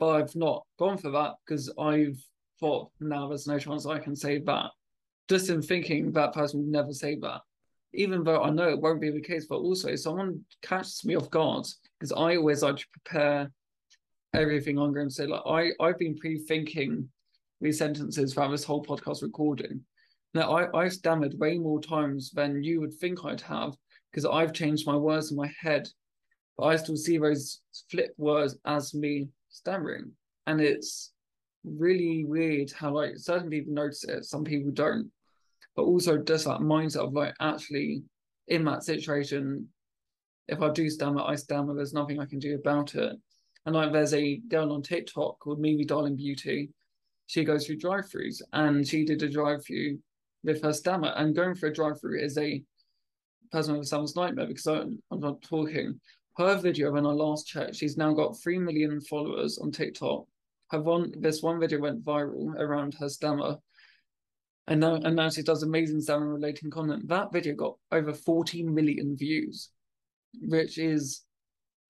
S1: but I've not gone for that because I've thought now there's no chance I can say that. Just in thinking that person would never say that. Even though I know it won't be the case, but also someone catches me off guard because I always like to prepare everything going to say. Like I, I've been pre-thinking these sentences throughout this whole podcast recording. Now, I, I've stammered way more times than you would think I'd have because I've changed my words in my head, but I still see those flip words as me stammering. And it's really weird how, like, certain people notice it, some people don't. But also, just that mindset of, like, actually in that situation, if I do stammer, I stammer, there's nothing I can do about it. And like, there's a girl on TikTok called Mimi Darling Beauty she goes through drive-throughs and she did a drive-through with her stammer and going for a drive-through is a person with someone's nightmare because I, I'm not talking. Her video when I last checked, she's now got three million followers on TikTok. Her one this one video went viral around her stammer. And now and now she does amazing stammer relating content. That video got over 14 million views, which is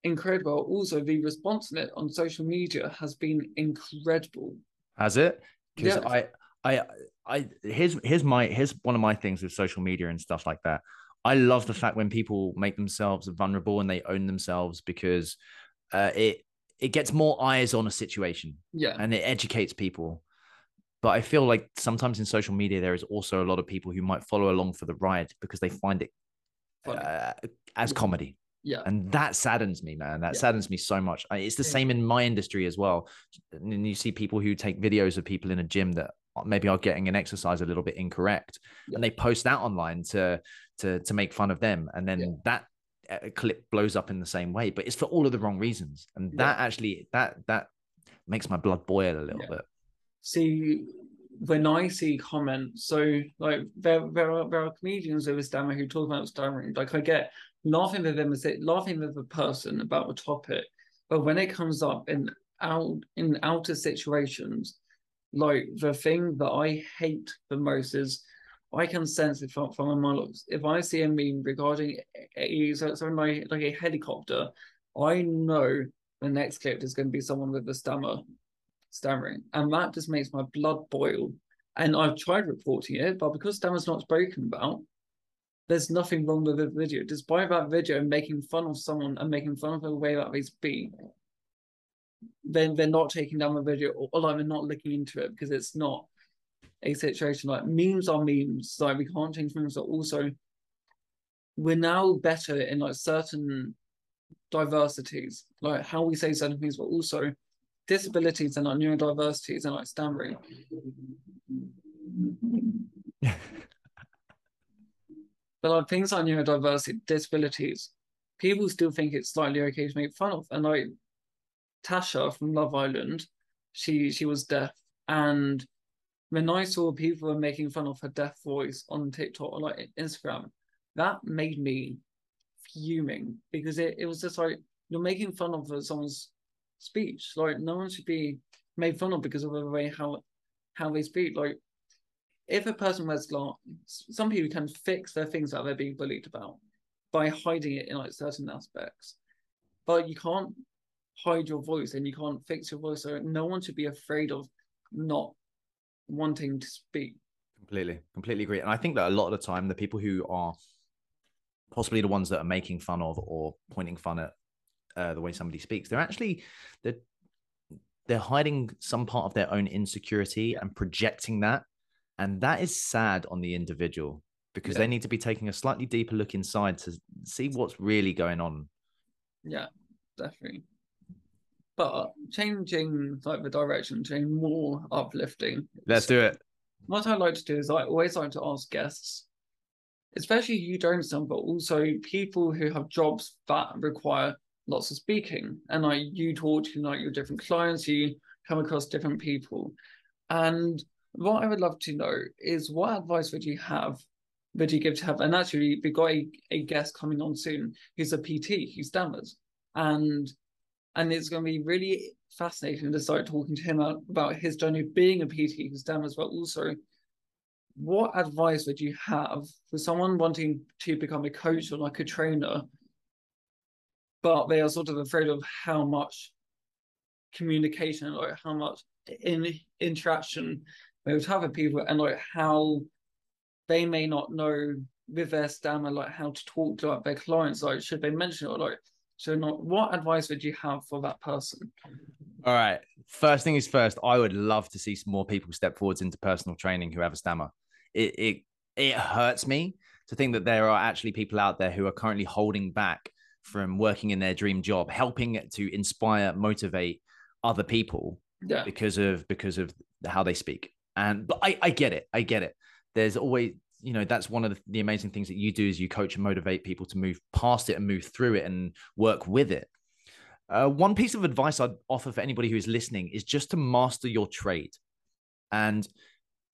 S1: incredible. Also, the response on it on social media has been incredible.
S2: Has it? Because yeah. I, I, I, here's here's my here's one of my things with social media and stuff like that. I love the fact when people make themselves vulnerable and they own themselves because uh, it it gets more eyes on a situation.
S1: Yeah,
S2: and it educates people. But I feel like sometimes in social media there is also a lot of people who might follow along for the ride because they find it uh, as comedy.
S1: Yeah.
S2: And that saddens me, man. That yeah. saddens me so much. It's the same in my industry as well. And you see people who take videos of people in a gym that maybe are getting an exercise a little bit incorrect yeah. and they post that online to to to make fun of them and then yeah. that uh, clip blows up in the same way but it's for all of the wrong reasons and that actually that that makes my blood boil a little bit
S1: see when I see comments, so like there there are there are comedians over stammer who talk about stammering. Like I get laughing with them, is it laughing with a person about a topic, but when it comes up in out in outer situations, like the thing that I hate the most is I can sense it from, from my looks. If I see a meme regarding a, something like, like a helicopter, I know the next clip is going to be someone with a stammer stammering. And that just makes my blood boil. And I've tried reporting it, but because stammer's not spoken about, there's nothing wrong with the video. Despite that video making fun of someone and making fun of the way that they speak, then they're not taking down the video or, or like they're not looking into it because it's not a situation like memes are memes. Like we can't change memes, but also we're now better in like certain diversities, like how we say certain things, but also disabilities and like neurodiversities and like stammering. but like things like neurodiversity, disabilities, people still think it's slightly okay to make fun of. And like Tasha from Love Island, she she was deaf, and when I saw people were making fun of her deaf voice on TikTok or like Instagram, that made me fuming because it, it was just like you're making fun of someone's speech. Like no one should be made fun of because of the way how how they speak. Like if a person wears glasses, some people can fix their things that they're being bullied about by hiding it in like certain aspects. But you can't hide your voice and you can't fix your voice. So no one should be afraid of not wanting to speak.
S2: Completely, completely agree. And I think that a lot of the time, the people who are possibly the ones that are making fun of or pointing fun at uh, the way somebody speaks, they're actually they're they're hiding some part of their own insecurity and projecting that, and that is sad on the individual because yeah. they need to be taking a slightly deeper look inside to see what's really going on.
S1: Yeah, definitely. But changing like the direction, changing more uplifting.
S2: Let's do it.
S1: What I like to do is I always like to ask guests, especially you don't some, but also people who have jobs that require lots of speaking. And like you talk to like your different clients, you come across different people. And what I would love to know is what advice would you have would you give to have and actually we got a, a guest coming on soon who's a PT who stammers and and it's going to be really fascinating to start talking to him about his journey of being a PT who stammers but also what advice would you have for someone wanting to become a coach or like a trainer but they are sort of afraid of how much communication or how much in interaction they would have with people and like how they may not know with their stammer like how to talk to like their clients like should they mention it or like so not what advice would you have for that person?
S2: All right. First thing is first i would love to see some more people step forwards into personal training who have a stammer it it, it hurts me to think that there are actually people out there who are currently holding back from working in their dream job helping to inspire motivate other people
S1: yeah.
S2: because of because of how they speak and but I, I get it. I get it. There's always, you know, that's one of the, the amazing things that you do is you coach and motivate people to move past it and move through it and work with it. Uh, one piece of advice I'd offer for anybody who is listening is just to master your trade. And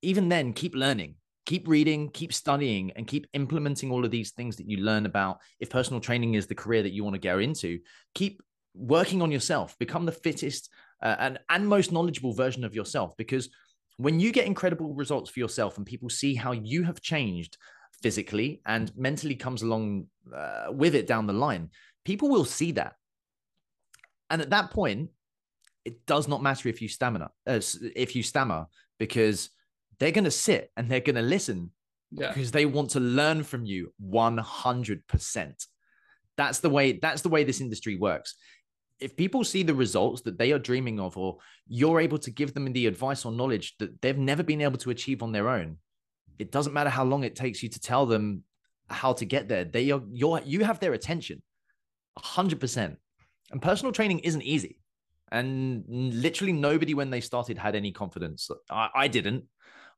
S2: even then, keep learning, keep reading, keep studying, and keep implementing all of these things that you learn about. If personal training is the career that you want to go into, keep working on yourself, become the fittest uh, and, and most knowledgeable version of yourself. Because when you get incredible results for yourself and people see how you have changed physically and mentally comes along uh, with it down the line, people will see that. And at that point, it does not matter if you stamina, uh, if you stammer, because they're going to sit and they're going to listen yeah. because they want to learn from you 100%. That's the way that's the way this industry works if people see the results that they are dreaming of, or you're able to give them the advice or knowledge that they've never been able to achieve on their own, it doesn't matter how long it takes you to tell them how to get there. They are you're you have their attention, hundred percent. And personal training isn't easy. And literally nobody when they started had any confidence. I, I didn't.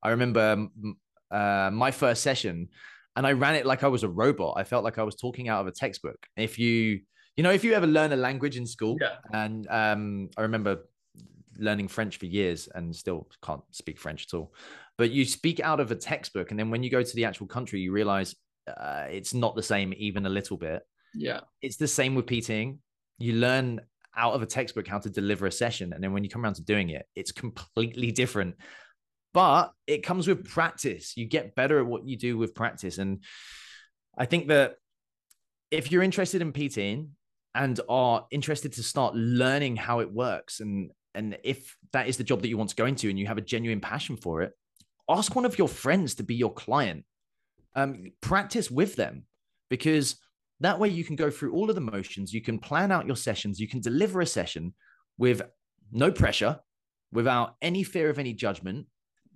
S2: I remember um, uh, my first session, and I ran it like I was a robot. I felt like I was talking out of a textbook. If you you know, if you ever learn a language in school,
S1: yeah.
S2: and um, I remember learning French for years and still can't speak French at all. But you speak out of a textbook, and then when you go to the actual country, you realize uh, it's not the same, even a little bit.
S1: Yeah,
S2: it's the same with PTing. You learn out of a textbook how to deliver a session, and then when you come around to doing it, it's completely different. But it comes with practice. You get better at what you do with practice, and I think that if you're interested in PTing, and are interested to start learning how it works and and if that is the job that you want to go into and you have a genuine passion for it ask one of your friends to be your client. Um, practice with them because that way you can go through all of the motions. You can plan out your sessions. You can deliver a session with no pressure without any fear of any judgment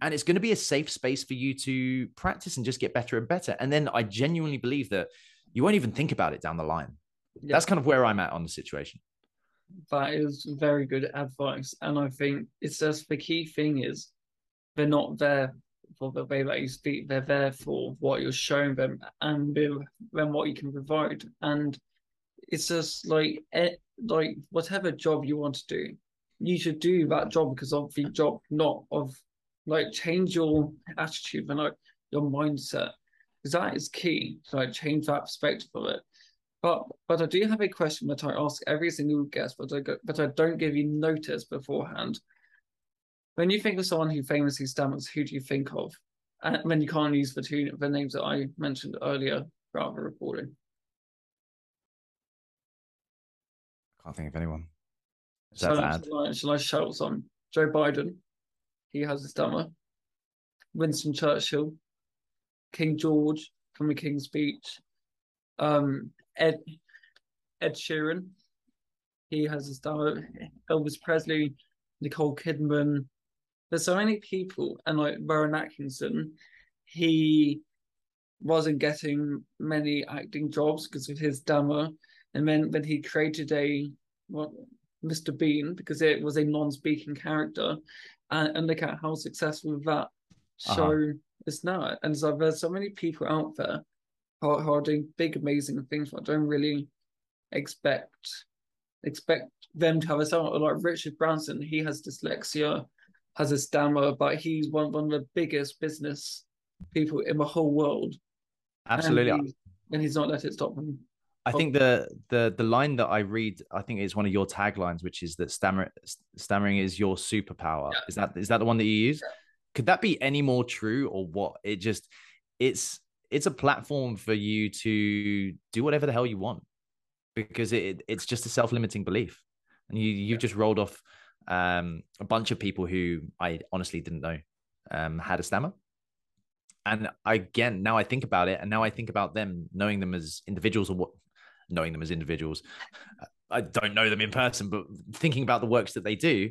S2: and it's going to be a safe space for you to practice and just get better and better and then i genuinely believe that you won't even think about it down the line yeah. That's kind of where I'm at on the situation.
S1: That is very good advice. And I think it's just the key thing is they're not there for the way that you speak, they're there for what you're showing them and then what you can provide. And it's just like eh, like whatever job you want to do, you should do that job because of the job, not of like change your attitude and like your mindset. Because that is key to like change that perspective of it. But but I do have a question that I ask every single guest, but I go, but I don't give you notice beforehand. When you think of someone who famously stammers, who do you think of? And when you can't use the two the names that I mentioned earlier throughout the recording.
S2: Can't think of anyone.
S1: Is that bad? Shall I, shall I shout some? Joe Biden, has a stammer. Winston Churchill, King George from the King's Speech, um, Ed Ed Sheeran. He has a star. Elvis Presley, Nicole Kidman. There's so many people, and like Rowan Atkinson, he wasn't getting many acting jobs because of his stammer. And then when he created a what Mr. Bean because it was a non-speaking character, and, and look at how successful that show uh-huh. is now. And so there's so many people out there who are, who are doing big, amazing things. I don't really expect expect them to have a sound like Richard Branson. He has dyslexia, has a stammer, but he's one one of the biggest business people in the whole world.
S2: Absolutely,
S1: and, he, and he's not let it stop him.
S2: I think the the the line that I read, I think is one of your taglines, which is that stammer, stammering is your superpower. Yeah. Is that is that the one that you use? Yeah. Could that be any more true, or what? It just it's it's a platform for you to do whatever the hell you want because it it's just a self limiting belief, and you you've yeah. just rolled off um, a bunch of people who I honestly didn't know um, had a stammer. And again, now I think about it, and now I think about them knowing them as individuals or what knowing them as individuals. I don't know them in person, but thinking about the works that they do,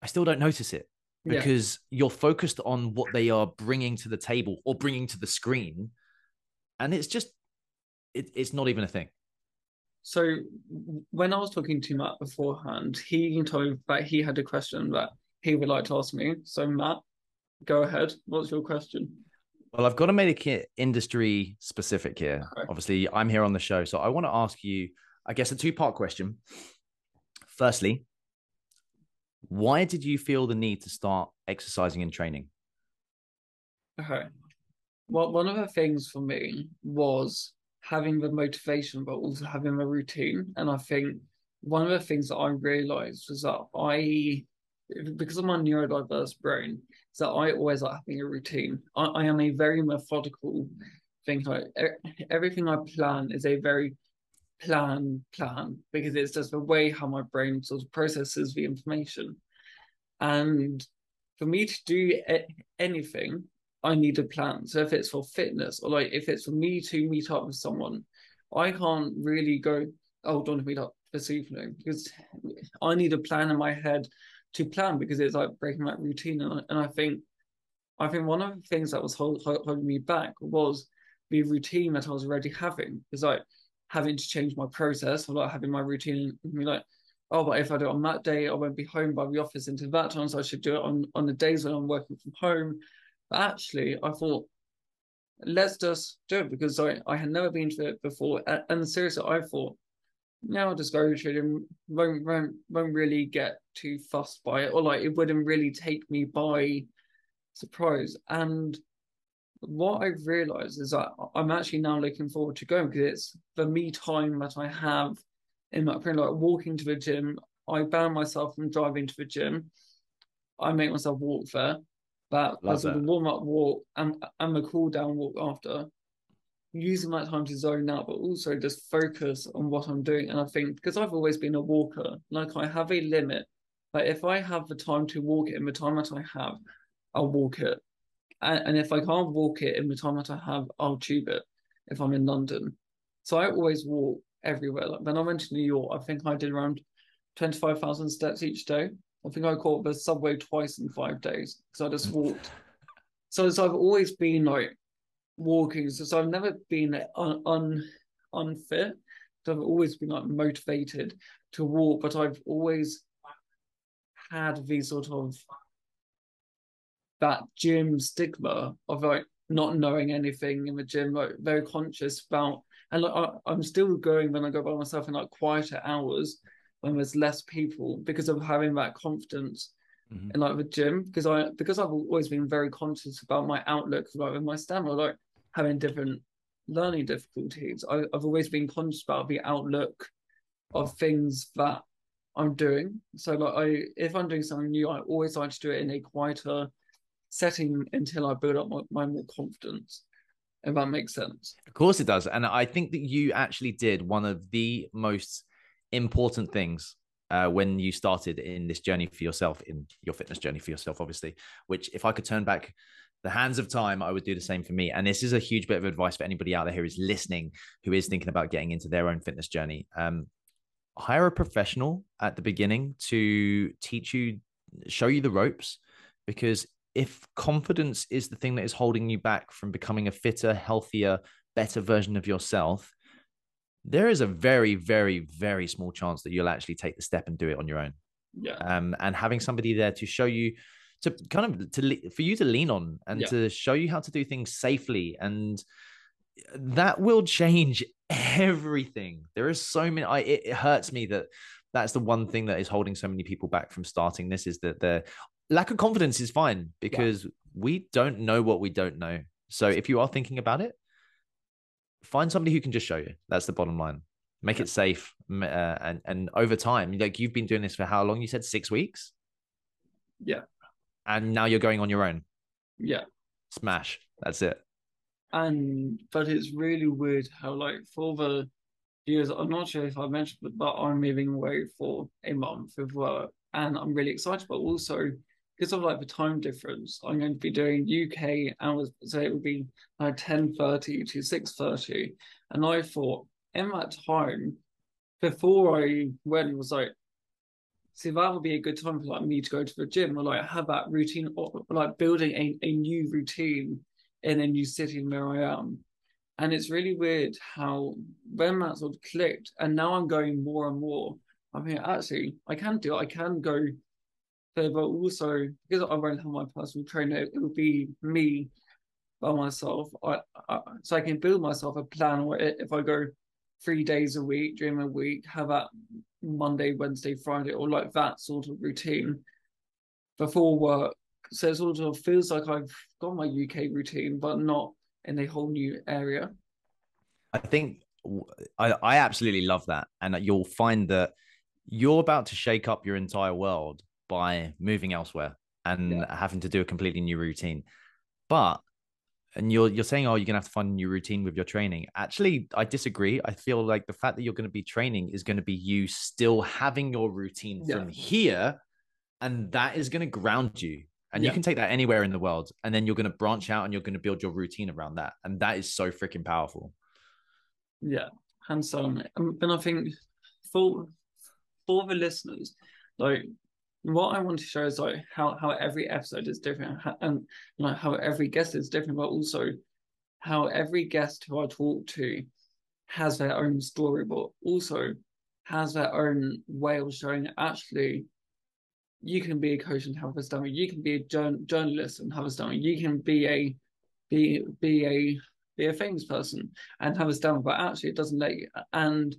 S2: I still don't notice it because yeah. you're focused on what they are bringing to the table or bringing to the screen. And it's just, it, it's not even a thing.
S1: So when I was talking to Matt beforehand, he told me that he had a question that he would like to ask me. So Matt, go ahead. What's your question?
S2: Well, I've got to make it industry specific here. Okay. Obviously, I'm here on the show. So I want to ask you, I guess, a two part question. Firstly, why did you feel the need to start exercising and training?
S1: Okay. Well, one of the things for me was having the motivation, but also having a routine. And I think one of the things that I realized was that I, because of my neurodiverse brain, so I always like having a routine. I, I am a very methodical thinker. Everything I plan is a very plan plan because it's just the way how my brain sort of processes the information. And for me to do anything, I need a plan. So if it's for fitness or like if it's for me to meet up with someone, I can't really go, oh, don't meet up this evening because I need a plan in my head to plan because it's like breaking that routine. And, and I think, I think one of the things that was hold, hold, holding me back was the routine that I was already having. Is like having to change my process or like having my routine and be like, oh, but if I do it on that day, I won't be home by the office until that time. So I should do it on, on the days when I'm working from home. But actually, I thought, let's just do it because I, I had never been to it before. And seriously, I thought, now I'll just go it and won't, won't, won't really get too fussed by it, or like it wouldn't really take me by surprise. And what I've realized is that I'm actually now looking forward to going because it's the me time that I have in my brain, like walking to the gym. I ban myself from driving to the gym. I make myself walk there. But as a warm up walk and, and the cool down walk after, using my time to zone out, but also just focus on what I'm doing. And I think because I've always been a walker, like I have a limit. Like if I have the time to walk it in the time that I have, I'll walk it. And, and if I can't walk it in the time that I have, I'll tube it if I'm in London. So I always walk everywhere. Like when I went to New York, I think I did around 25,000 steps each day. I think I caught the subway twice in five days because I just mm. walked. so, so I've always been like walking. So, I've never been un, un, unfit. So I've always been like motivated to walk, but I've always had the sort of that gym stigma of like not knowing anything in the gym, like very conscious about, and like I, am still going when I go by myself in like quieter hours when there's less people because of having that confidence mm-hmm. in like the gym because I because I've always been very conscious about my outlook like with my stamina like having different learning difficulties. I, I've always been conscious about the outlook of things that I'm doing. So like I if I'm doing something new, I always like to do it in a quieter setting until I build up my, my more confidence. If that makes sense.
S2: Of course it does. And I think that you actually did one of the most important things uh, when you started in this journey for yourself, in your fitness journey for yourself, obviously, which if I could turn back the hands of time, I would do the same for me. And this is a huge bit of advice for anybody out there who is listening, who is thinking about getting into their own fitness journey. Um, hire a professional at the beginning to teach you, show you the ropes, because if confidence is the thing that is holding you back from becoming a fitter, healthier, better version of yourself, there is a very, very, very small chance that you'll actually take the step and do it on your own.
S1: Yeah.
S2: Um, and having somebody there to show you, to kind of to for you to lean on and yeah. to show you how to do things safely, and that will change everything. There is so many. I it, it hurts me that that's the one thing that is holding so many people back from starting this is that the lack of confidence is fine because yeah. we don't know what we don't know. So if you are thinking about it, find somebody who can just show you. That's the bottom line. Make yeah. it safe, uh, and and over time, like you've been doing this for how long? You said six weeks.
S1: Yeah.
S2: And now you're going on your own.
S1: Yeah.
S2: Smash. That's it.
S1: And but it's really weird how like for the years, I'm not sure if I mentioned, but, but I'm moving away for a month of work, and I'm really excited. But also because of like the time difference, I'm going to be doing UK hours, so it would be like ten thirty to six thirty, and I thought in that time before I went, was like, see that would be a good time for like me to go to the gym or like have that routine or like building a, a new routine in a new city where I am. And it's really weird how when that sort of clicked, and now I'm going more and more. I mean, actually, I can do it. I can go but also because I won't have my personal trainer, it will be me by myself. I, I so I can build myself a plan. Where if I go three days a week during the week, have that Monday, Wednesday, Friday, or like that sort of routine before work. So it sort of feels like I've got my UK routine, but not in a whole new area.
S2: I think I, I absolutely love that. And you'll find that you're about to shake up your entire world by moving elsewhere and yeah. having to do a completely new routine. But and you're you're saying, oh, you're gonna have to find a new routine with your training. Actually, I disagree. I feel like the fact that you're going to be training is going to be you still having your routine yeah. from here, and that is going to ground you. And yeah. you can take that anywhere in the world, and then you're going to branch out and you're going to build your routine around that, and that is so freaking powerful.
S1: Yeah, hands on. Um, and I think for for the listeners, like what I want to show is like how how every episode is different and like how every guest is different, but also how every guest who I talk to has their own story, but also has their own way of showing actually you can be a coach and have a stomach, you can be a journalist and have a stomach, you can be a be be a be a famous person and have a stomach, but actually it doesn't let you and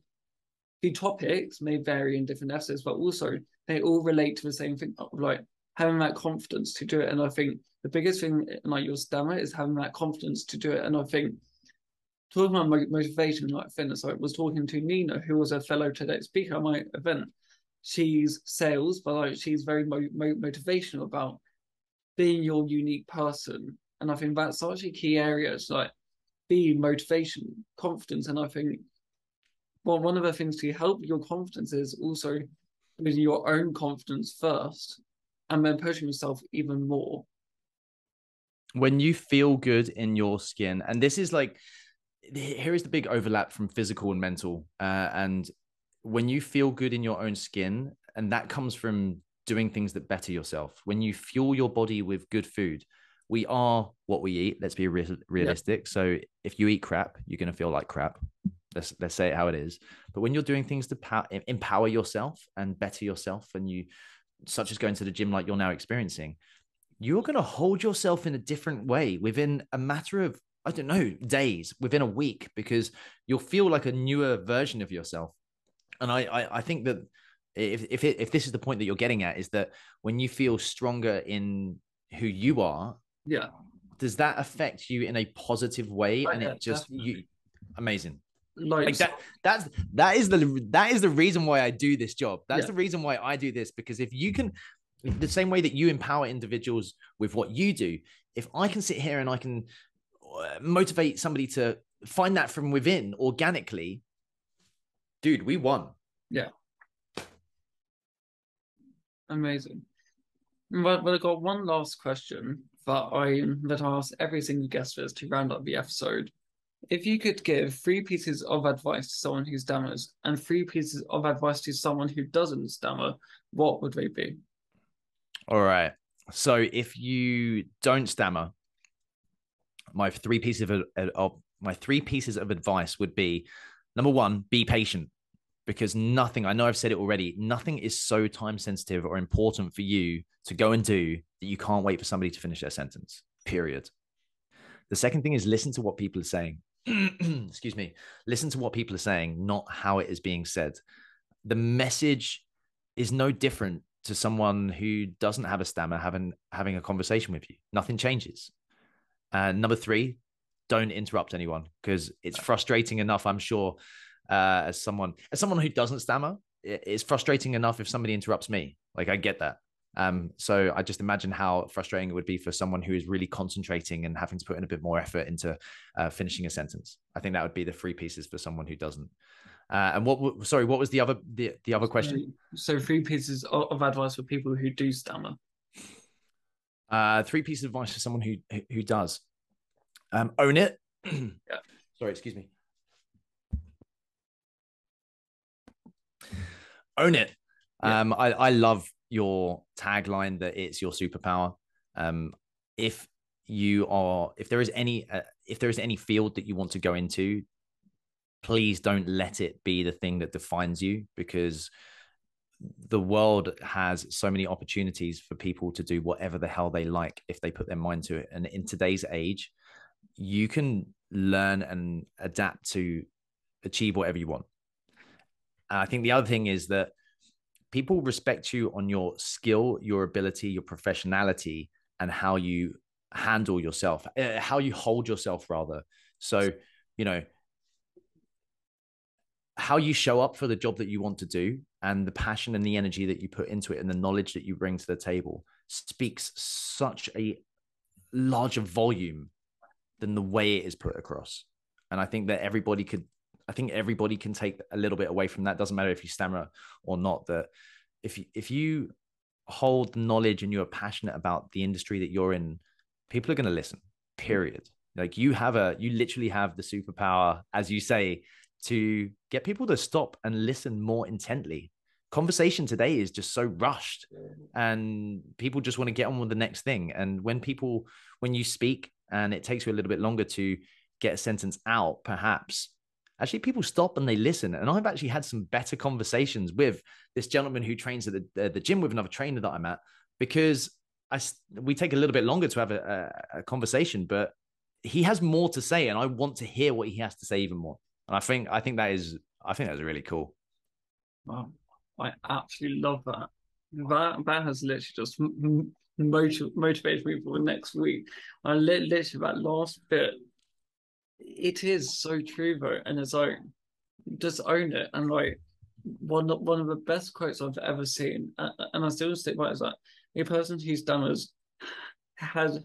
S1: the topics may vary in different episodes, but also they all relate to the same thing of like having that confidence to do it. And I think the biggest thing in like your stammer is having that confidence to do it. And I think talking about motivation, like fitness, I was talking to Nina, who was a fellow TEDx speaker at my event. She's sales, but like she's very mo- mo- motivational about being your unique person. And I think that's such a key area. It's like be motivation, confidence. And I think well, one of the things to help your confidence is also with your own confidence first and then pushing yourself even more.
S2: When you feel good in your skin, and this is like, here is the big overlap from physical and mental. Uh, and when you feel good in your own skin, and that comes from doing things that better yourself, when you fuel your body with good food, we are what we eat. Let's be re- realistic. Yeah. So if you eat crap, you're going to feel like crap. Let's let's say it how it is. But when you're doing things to power, empower yourself and better yourself, and you, such as going to the gym like you're now experiencing, you're going to hold yourself in a different way within a matter of I don't know days, within a week, because you'll feel like a newer version of yourself. And I I, I think that if if it, if this is the point that you're getting at, is that when you feel stronger in who you are,
S1: yeah,
S2: does that affect you in a positive way? Oh, and it just definitely. you amazing
S1: like,
S2: like, that that's that is the that is the reason why I do this job. That's yeah. the reason why I do this because if you can the same way that you empower individuals with what you do, if I can sit here and I can uh, motivate somebody to find that from within organically, dude, we won.
S1: Yeah. Amazing. But, but I got one last question that I that I ask every single guest is to round up the episode. If you could give three pieces of advice to someone who stammers and three pieces of advice to someone who doesn't stammer, what would they be?
S2: All right. so if you don't stammer, my three pieces of, of my three pieces of advice would be number one, be patient because nothing, I know I've said it already, nothing is so time sensitive or important for you to go and do that you can't wait for somebody to finish their sentence, period. The second thing is listen to what people are saying. [clears throat] Excuse me. Listen to what people are saying, not how it is being said. The message is no different to someone who doesn't have a stammer having having a conversation with you. Nothing changes. And number three, don't interrupt anyone because it's frustrating enough, I'm sure, uh, as someone as someone who doesn't stammer, it's frustrating enough if somebody interrupts me. Like I get that. Um, so I just imagine how frustrating it would be for someone who is really concentrating and having to put in a bit more effort into uh, finishing a sentence. I think that would be the three pieces for someone who doesn't. Uh, and what? Sorry, what was the other the, the other question?
S1: So three pieces of advice for people who do stammer.
S2: Uh, three pieces of advice for someone who who does. Um, own it. [clears throat] yeah. Sorry, excuse me. Own it. Yeah. Um, I, I love your tagline that it's your superpower. Um, if you are, if there is any, uh, if there is any field that you want to go into, please don't let it be the thing that defines you because the world has so many opportunities for people to do whatever the hell they like if they put their mind to it. And in today's age, you can learn and adapt to achieve whatever you want. And I think the other thing is that people respect you on your skill, your ability, your professionality, and how you handle yourself, uh, how you hold yourself, rather. So, you know, how you show up for the job that you want to do and the passion and the energy that you put into it and the knowledge that you bring to the table speaks such a larger volume than the way it is put across. And I think that everybody could, I think everybody can take a little bit away from that. Doesn't matter if you stammer or not. That if you, if you hold knowledge and you're passionate about the industry that you're in, people are going to listen. Mm. Period. Like you have a, you literally have the superpower, as you say, to get people to stop and listen more intently. Conversation today is just so rushed and people just want to get on with the next thing. And when people, when you speak and it takes you a little bit longer to get a sentence out, perhaps, actually people stop and they listen. And I've actually had some better conversations with this gentleman who trains at the, uh, the gym with another trainer that I'm at because I, we take a little bit longer to have a, a, a conversation, but he has more to say and I want to hear what he has to say even more. And I think I think that is I think that is really cool.
S1: Wow, I absolutely love that. That that has literally just motiv- motivated me for the next week. I li- literally that last bit. It is so true though, and it's like just own it and like one one of the best quotes I've ever seen, and I still stick by it, is that a person who stammers has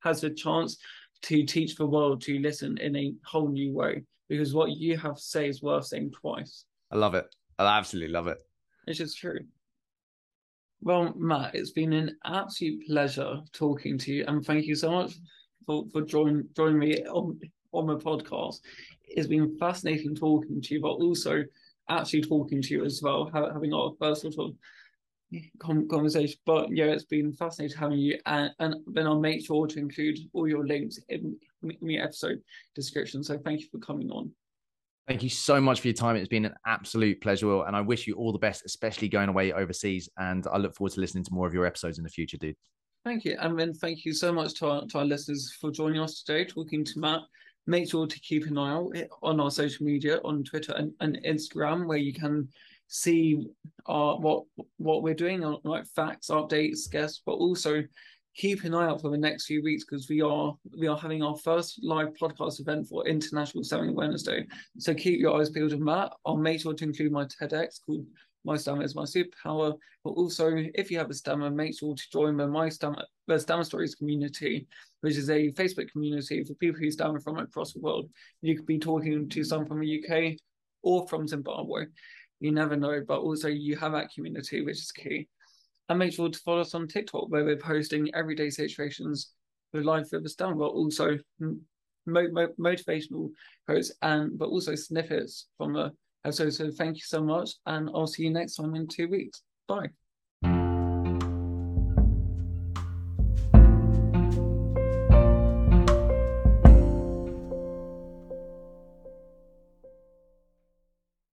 S1: has a chance to teach the world to listen in a whole new way because what you have to say is worth saying twice.
S2: I love it. I absolutely love it.
S1: It's just true. Well, Matt, it's been an absolute pleasure talking to you, and thank you so much for, for joining joining me on on my podcast. It's been fascinating talking to you, but also actually talking to you as well, having our first sort of conversation. But yeah, it's been fascinating having you, and, and then I'll make sure to include all your links in, in the episode description. So thank you for coming on.
S2: Thank you so much for your time. It's been an absolute pleasure, and I wish you all the best, especially going away overseas. And I look forward to listening to more of your episodes in the future, dude.
S1: Thank you, and then thank you so much to our, to our listeners for joining us today, talking to Matt. Make sure to keep an eye out on our social media on Twitter and, and Instagram, where you can see uh, what what we're doing on like facts, updates, guests, but also keep an eye out for the next few weeks because we are we are having our first live podcast event for International Stammering Awareness Day. So keep your eyes peeled on that. I'll make sure to include my TEDx called My Stammer is My Superpower. But also, if you have a stammer, make sure to join the My Stammer the Stammer Stories community, which is a Facebook community for people who stammer from across the world. You could be talking to some from the UK or from Zimbabwe you never know. But also, you have that community, which is key. And make sure to follow us on TikTok, where we're posting everyday situations with life with us stammer, but also mo- mo- motivational quotes and but also snippets from the episode. So thank you so much, and I'll see you next time in two weeks. Bye.